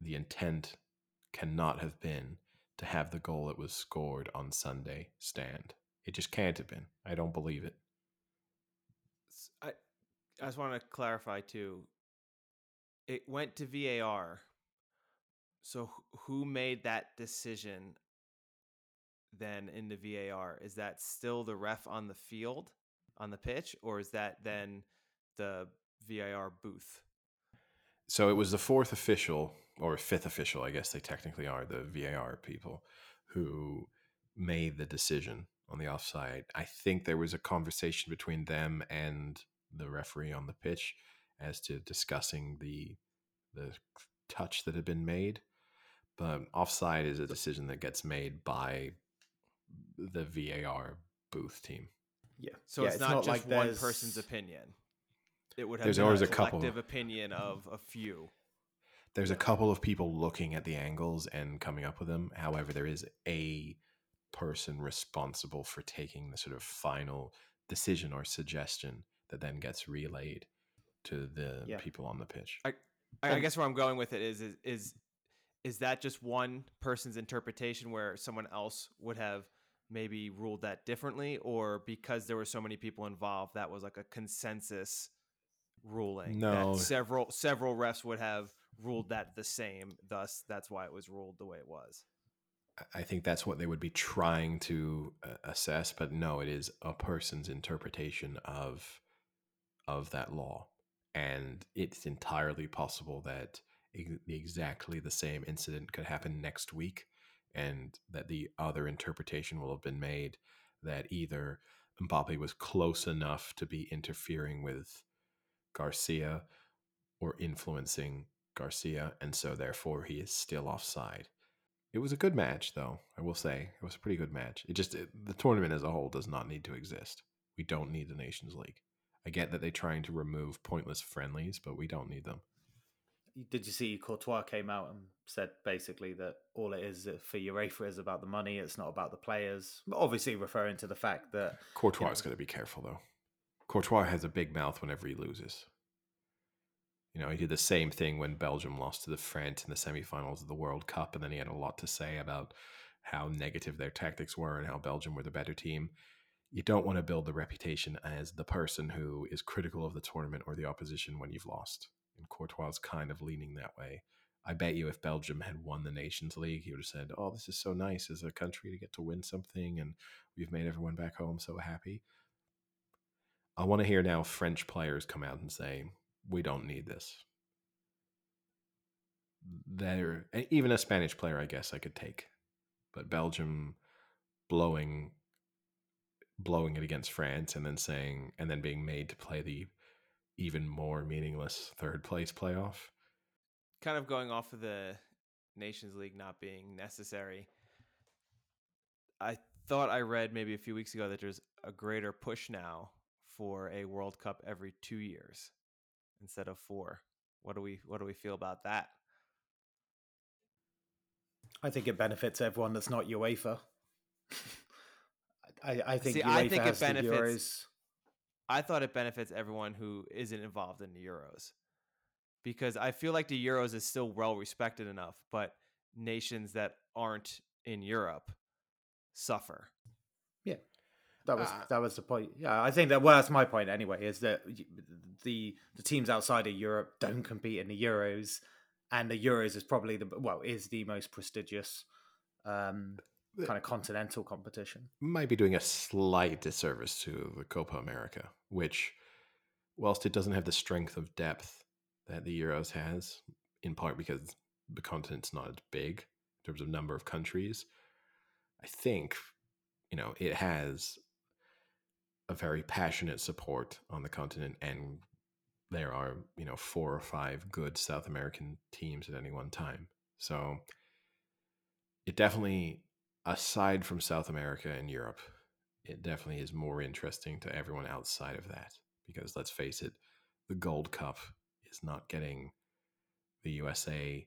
[SPEAKER 2] the intent cannot have been to have the goal that was scored on Sunday stand. It just can't have been. I don't believe it.
[SPEAKER 1] I, I just want to clarify too. It went to VAR. So who made that decision then in the VAR? Is that still the ref on the field, on the pitch, or is that then the VAR booth?
[SPEAKER 2] so it was the fourth official or fifth official, I guess they technically are the VAR people who made the decision on the offside. I think there was a conversation between them and the referee on the pitch as to discussing the the touch that had been made. But offside is a decision that gets made by the VAR booth team.
[SPEAKER 1] Yeah. So yeah, it's, it's, not, not just like one person's opinion it would have
[SPEAKER 2] there's always a,
[SPEAKER 1] collective couple opinion of a few.
[SPEAKER 2] There's a couple of people looking at the angles and coming up with them. However, there is a person responsible for taking the sort of final decision or suggestion that then gets relayed to the yeah. people on the pitch.
[SPEAKER 1] I, I guess where I'm going with it is, is is is that just one person's interpretation where someone else would have maybe ruled that differently or because there were so many people involved that was like a consensus ruling.
[SPEAKER 2] No,
[SPEAKER 1] several several refs would have ruled that the same. Thus, that's why it was ruled the way it was.
[SPEAKER 2] I think that's what they would be trying to uh, assess, but no, it is a person's interpretation of of that law, and it's entirely possible that exactly the same incident could happen next week, and that the other interpretation will have been made that either Mbappe was close enough to be interfering with Garcia or influencing Garcia, and so therefore he is still offside. It was a good match, though. I will say it was a pretty good match. It just it, the tournament as a whole does not need to exist. We don't need the Nations League. I get that they're trying to remove pointless friendlies, but we don't need them.
[SPEAKER 3] Did you see Courtois came out and said basically that all it is uh, for UEFA is about the money. It's not about the players. Obviously, referring to the fact that
[SPEAKER 2] Courtois you know, is going to be careful though. Courtois has a big mouth whenever he loses. You know, he did the same thing when Belgium lost to the French in the semifinals of the World Cup, and then he had a lot to say about how negative their tactics were and how Belgium were the better team. You don't want to build the reputation as the person who is critical of the tournament or the opposition when you've lost. And Courtois is kind of leaning that way. I bet you if Belgium had won the Nations League, he would have said, Oh, this is so nice as a country to get to win something, and we've made everyone back home so happy. I want to hear now French players come out and say, we don't need this. There, even a Spanish player, I guess I could take, but Belgium blowing, blowing it against France, and then saying, and then being made to play the even more meaningless third place playoff.
[SPEAKER 1] Kind of going off of the Nations League not being necessary. I thought I read maybe a few weeks ago that there's a greater push now for a World Cup every two years instead of four. What do we what do we feel about that?
[SPEAKER 3] I think it benefits everyone that's not UEFA. I, I think
[SPEAKER 1] See, UEFA I think it benefits. I thought it benefits everyone who isn't involved in the Euros. because I feel like the Euros is still well respected enough, but nations that aren't in Europe suffer.
[SPEAKER 3] Yeah, that was
[SPEAKER 2] Uh,
[SPEAKER 3] that was the point. Yeah, I think that well, that's my point anyway. Is that the the teams outside of Europe don't compete in the Euros, and the Euros is probably the well is the most prestigious um,
[SPEAKER 2] The-
[SPEAKER 3] kind of continental competition.
[SPEAKER 2] might be doing a slight disservice to the Copa America, which, whilst it doesn't have the strength of depth that the Euros has, in part because the continent's not as big in terms of number of countries, I think, you know, it has a very passionate support on the continent and there are, you know, four or five good South American teams at any one time. So it definitely aside from South America and Europe, it definitely is more interesting to everyone outside of that. Because let's face it, the Gold Cup is not getting the USA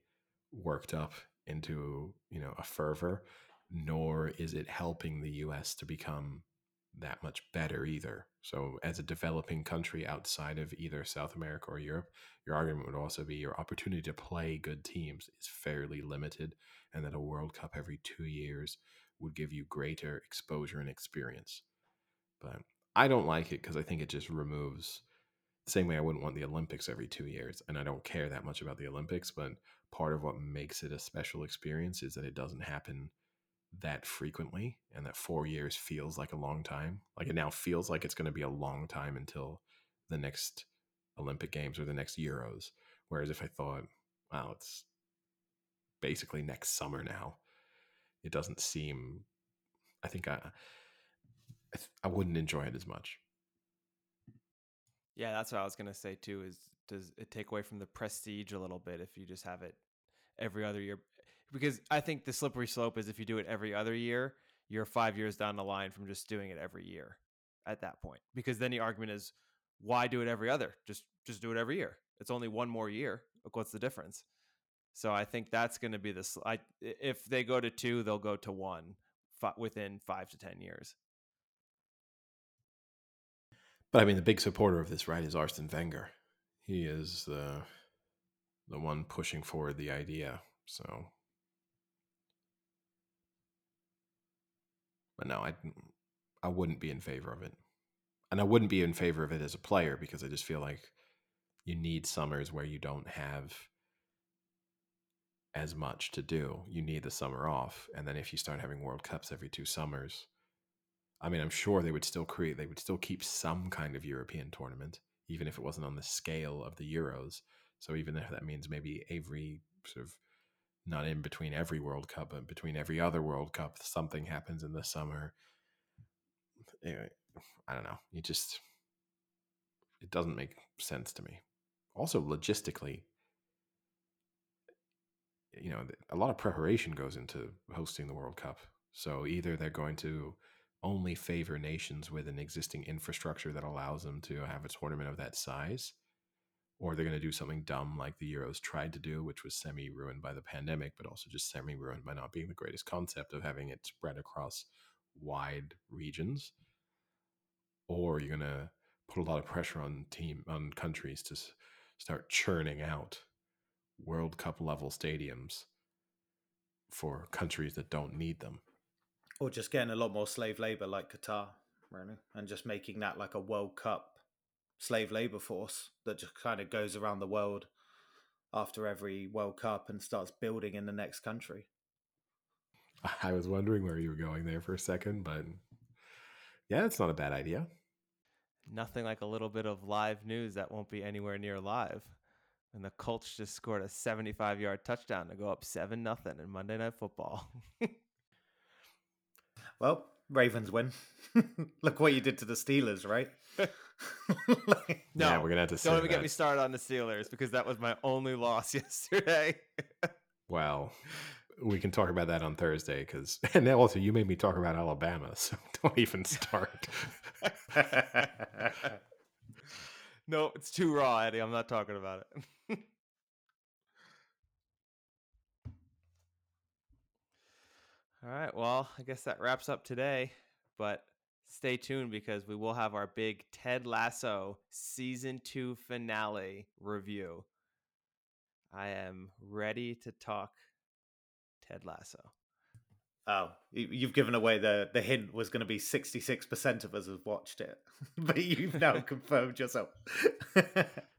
[SPEAKER 2] worked up into, you know, a fervor, nor is it helping the US to become that much better either. So as a developing country outside of either South America or Europe, your argument would also be your opportunity to play good teams is fairly limited and that a World Cup every two years would give you greater exposure and experience. But I don't like it because I think it just removes the same way I wouldn't want the Olympics every two years. And I don't care that much about the Olympics, but part of what makes it a special experience is that it doesn't happen that frequently and that four years feels like a long time. Like it now feels like it's going to be a long time until the next Olympic Games or the next Euros. Whereas if I thought, wow, it's basically next summer now, it doesn't seem. I think I, I, th- I wouldn't enjoy it as much.
[SPEAKER 1] Yeah, that's what I was gonna say too. Is does it take away from the prestige a little bit if you just have it every other year? Because I think the slippery slope is if you do it every other year, you're five years down the line from just doing it every year. At that point, because then the argument is, why do it every other? Just just do it every year. It's only one more year. Look, what's the difference? So I think that's going to be the. I if they go to two, they'll go to one fi- within five to ten years.
[SPEAKER 2] But I mean, the big supporter of this, right, is Arsene Wenger. He is the the one pushing forward the idea. So, but no, I I wouldn't be in favor of it, and I wouldn't be in favor of it as a player because I just feel like you need summers where you don't have as much to do. You need the summer off, and then if you start having World Cups every two summers, I mean, I'm sure they would still create, they would still keep some kind of European tournament, even if it wasn't on the scale of the Euros. So even if that means maybe every sort of not in between every World Cup, but between every other World Cup, something happens in the summer. Anyway, I don't know. You just, it doesn't make sense to me. Also, logistically, you know, a lot of preparation goes into hosting the World Cup. So either they're going to only favor nations with an existing infrastructure that allows them to have a tournament of that size, or they're going to do something dumb like the Euros tried to do, which was semi ruined by the pandemic, but also just semi ruined by not being the greatest concept of having it spread across wide regions. Or you're going to put a lot of pressure on team on countries to start churning out World Cup level stadiums for countries that don't need them.
[SPEAKER 3] Or just getting a lot more slave labor like Qatar, really, and just making that like a World Cup slave labor force that just kind of goes around the world after every World Cup and starts building in the next country.
[SPEAKER 2] I was wondering where you were going there for a second, but yeah, it's not a bad idea.
[SPEAKER 1] Nothing like a little bit of live news that won't be anywhere near live. And the Colts just scored a 75 yard touchdown to go up 7 nothing in Monday Night Football.
[SPEAKER 3] Well, Ravens win. Look what you did to the Steelers, right? Like-
[SPEAKER 1] No,
[SPEAKER 2] yeah, we're gonna have to say
[SPEAKER 1] Don't even get me started on the Steelers because that was my only loss yesterday.
[SPEAKER 2] Well, we can talk about that on Thursday because, and then also you made me talk about Alabama, so don't even start.
[SPEAKER 1] No, it's too raw, Eddie. I'm not talking about it. All right. Well, I guess that wraps up today, but stay tuned because we will have our big Ted Lasso season two finale review. I am ready to talk Ted Lasso.
[SPEAKER 3] Oh, you- you've given away the the hint was going to be sixty six percent of us have watched it, but you've now confirmed yourself.